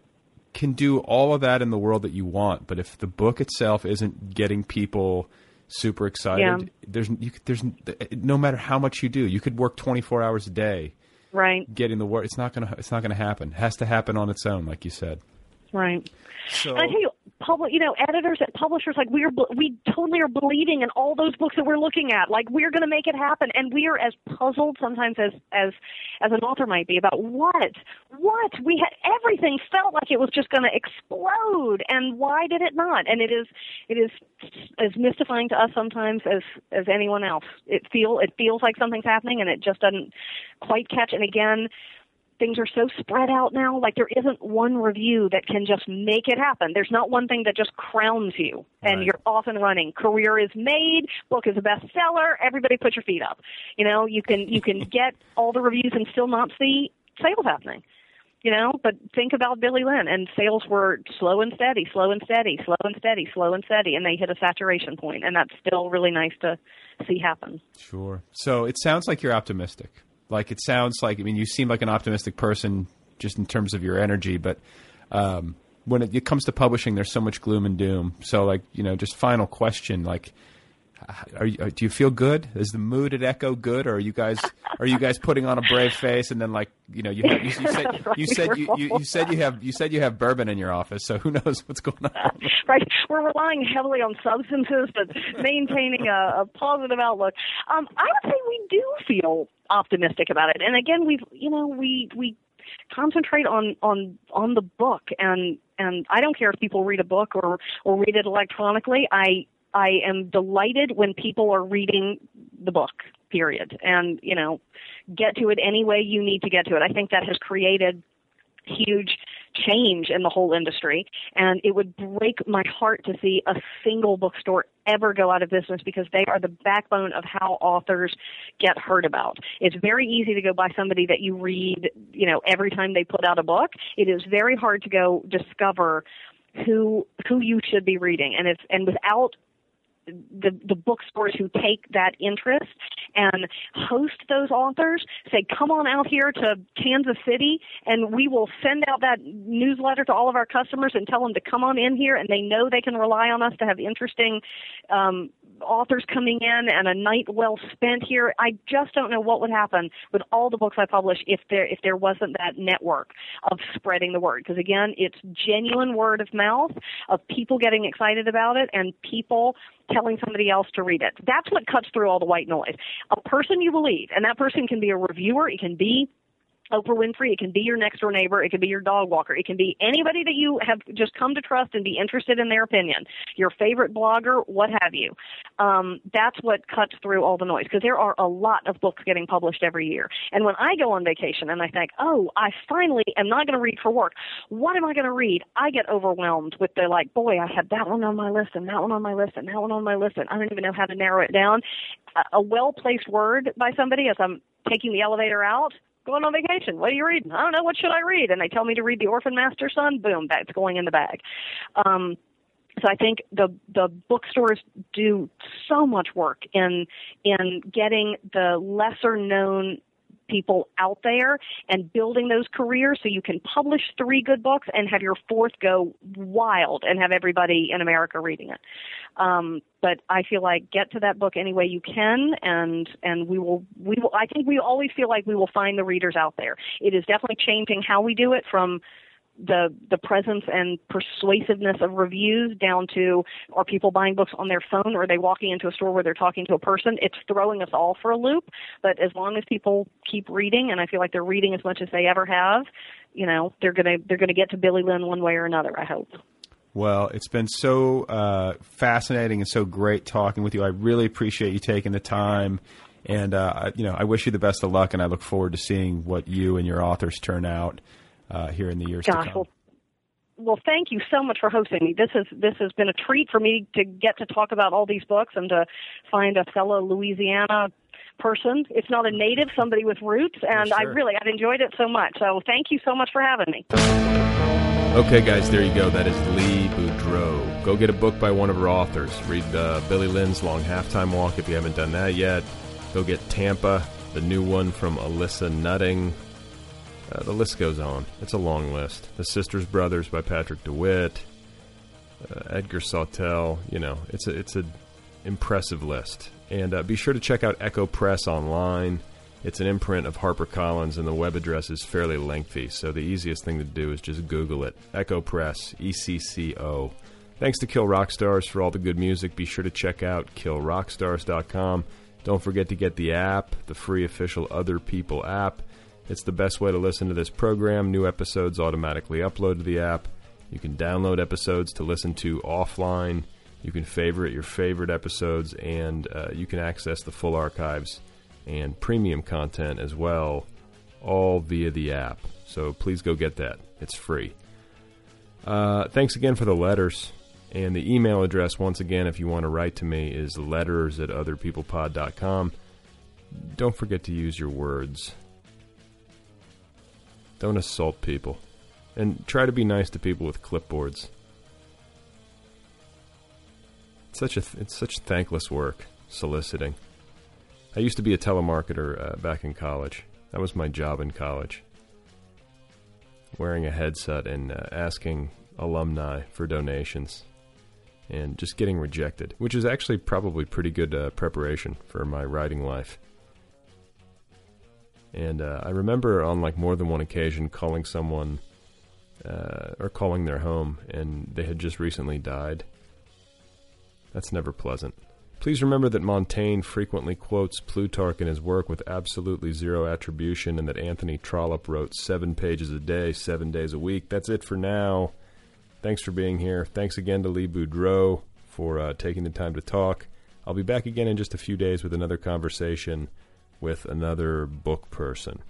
can do all of that in the world that you want. But if the book itself isn't getting people super excited, Yeah. there's you, there's no matter how much you do, you could work 24 hours a day Right. getting the word. It's not gonna. It's not gonna happen. It has to happen on its own, like you said. Right. So And I tell you, public, you know, editors and publishers, like we're, we totally are believing in all those books that we're looking at. Like we're going to make it happen, and we are as puzzled sometimes as as as an author might be about what, what we had. Everything felt like it was just going to explode, and why did it not? And it is, it is as mystifying to us sometimes as as anyone else. It feel it feels like something's happening, and it just doesn't quite catch. And again things are so spread out now like there isn't one review that can just make it happen there's not one thing that just crowns you and Right. you're off and running career is made book is a bestseller everybody put your feet up you know you can you can get all the reviews and still not see sales happening you know but think about billy lynn and sales were slow and steady slow and steady slow and steady slow and steady and they hit a saturation point and that's still really nice to see happen sure. So it sounds like you're optimistic. Like it sounds like. I mean, you seem like an optimistic person, just in terms of your energy. But um, when it, it comes to publishing, there's so much gloom and doom. So, like, you know, just final question, like. Are you, do you feel good? Is the mood at Ecco good, or are you guys are you guys putting on a brave face and then like you know you have, you, you said you said you, you, you said you have you said you have bourbon in your office, so who knows what's going on? right? We're relying heavily on substances, but maintaining a, a positive outlook. Um, I would say we do feel optimistic about it. And again, we've, you know, we we concentrate on on on the book and and I don't care if people read a book or or read it electronically. I I am delighted when people are reading the book. Period. And you know, get to it any way you need to get to it. I think that has created huge change in the whole industry and it would break my heart to see a single bookstore ever go out of business because they are the backbone of how authors get heard about. It's very easy to go by somebody that you read, you know, every time they put out a book. It is very hard to go discover who who you should be reading and it's and without the the bookstores who take that interest and host those authors say come on out here to Kansas City and we will send out that newsletter to all of our customers and tell them to come on in here and they know they can rely on us to have interesting um authors coming in and a night well spent here. I just don't know what would happen with all the books I publish if there if there wasn't that network of spreading the word. Because again, it's genuine word of mouth of people getting excited about it and people telling somebody else to read it. That's what cuts through all the white noise. A person you believe, and that person can be a reviewer, it can be Oprah Winfrey. It can be your next door neighbor. It can be your dog walker. It can be anybody that you have just come to trust and be interested in their opinion. Your favorite blogger, what have you. Um, that's what cuts through all the noise because there are a lot of books getting published every year. And when I go on vacation and I think, oh, I finally am not going to read for work. What am I going to read? I get overwhelmed with the like, boy, I had that one on my list and that one on my list and that one on my list and I don't even know how to narrow it down. A, a well placed word by somebody as I'm taking the elevator out going on vacation. What are you reading? I don't know. What should I read? And they tell me to read The Orphan Master Son. Boom, that's going in the bag. Um, so I think the the bookstores do so much work in in getting the lesser known people out there and building those careers so you can publish three good books and have your fourth go wild and have everybody in America reading it. Um, but I feel like get to that book any way you can and and we will we will I think we always feel like we will find the readers out there. It is definitely changing how we do it from the the presence and persuasiveness of reviews down to are people buying books on their phone or are they walking into a store where they're talking to a person? It's throwing us all for a loop but as long as people keep reading and i feel like they're reading as much as they ever have you know they're going to they're going to get to billy lynn one way or another i hope. Well, it's been so uh, fascinating and so great talking with you. I really appreciate you taking the time, and uh, you know, I wish you the best of luck, and I look forward to seeing what you and your authors turn out uh, here in the years Gosh, to come. Well, well, thank you so much for hosting me. This has this has been a treat for me to get to talk about all these books and to find a fellow Louisiana person. It's not a native, somebody with roots, and sure. I really I've enjoyed it so much. So thank you so much for having me. Okay, guys, there you go. That is Lee Boudreaux. Go get a book by one of her authors. Read uh, Billy Lynn's Long Halftime Walk if you haven't done that yet. Go get Tampa, the new one from Alissa Nutting. Uh, the list goes on. It's a long list. The Sisters Brothers by Patrick DeWitt, uh, Edgar Sawtelle. You know, it's a it's a impressive list. And uh, be sure to check out Ecco Press online. It's an imprint of HarperCollins, and the web address is fairly lengthy. So the easiest thing to do is just Google it. Ecco Press, E C C O. Thanks to Kill Rock Stars for all the good music. Be sure to check out killrockstars.com. Don't forget to get the app, the free official Other People app. It's the best way to listen to this program. New episodes automatically upload to the app. You can download episodes to listen to offline. You can favorite your favorite episodes, and uh, you can access the full archives and premium content as well, all via the app. So please go get that. It's free. Uh, thanks again for the letters. And the email address, once again, if you want to write to me, is letters at otherpeoplepod.com. Don't forget to use your words. Don't assault people. And try to be nice to people with clipboards. It's such a it's such thankless work soliciting. I used to be a telemarketer uh, back in college. That was my job in college. Wearing a headset and uh, asking alumni for donations and just getting rejected, which is actually probably pretty good uh, preparation for my writing life. And uh, I remember on like more than one occasion calling someone uh, or calling their home, and they had just recently died. That's never pleasant. Please remember that Montaigne frequently quotes Plutarch in his work with absolutely zero attribution, and that Anthony Trollope wrote seven pages a day, seven days a week. That's it for now. Thanks for being here. Thanks again to Lee Boudreaux for uh, taking the time to talk. I'll be back again in just a few days with another conversation with another book person.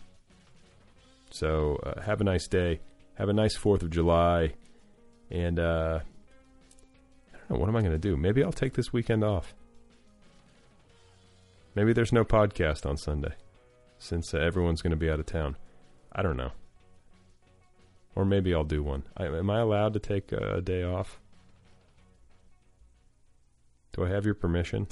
So uh, have a nice day. Have a nice 4th of July. And uh, I don't know, what am I going to do? Maybe I'll take this weekend off. Maybe there's no podcast on Sunday since uh, everyone's going to be out of town. I don't know. Or maybe I'll do one. I, am I allowed to take a, a day off? Do I have your permission?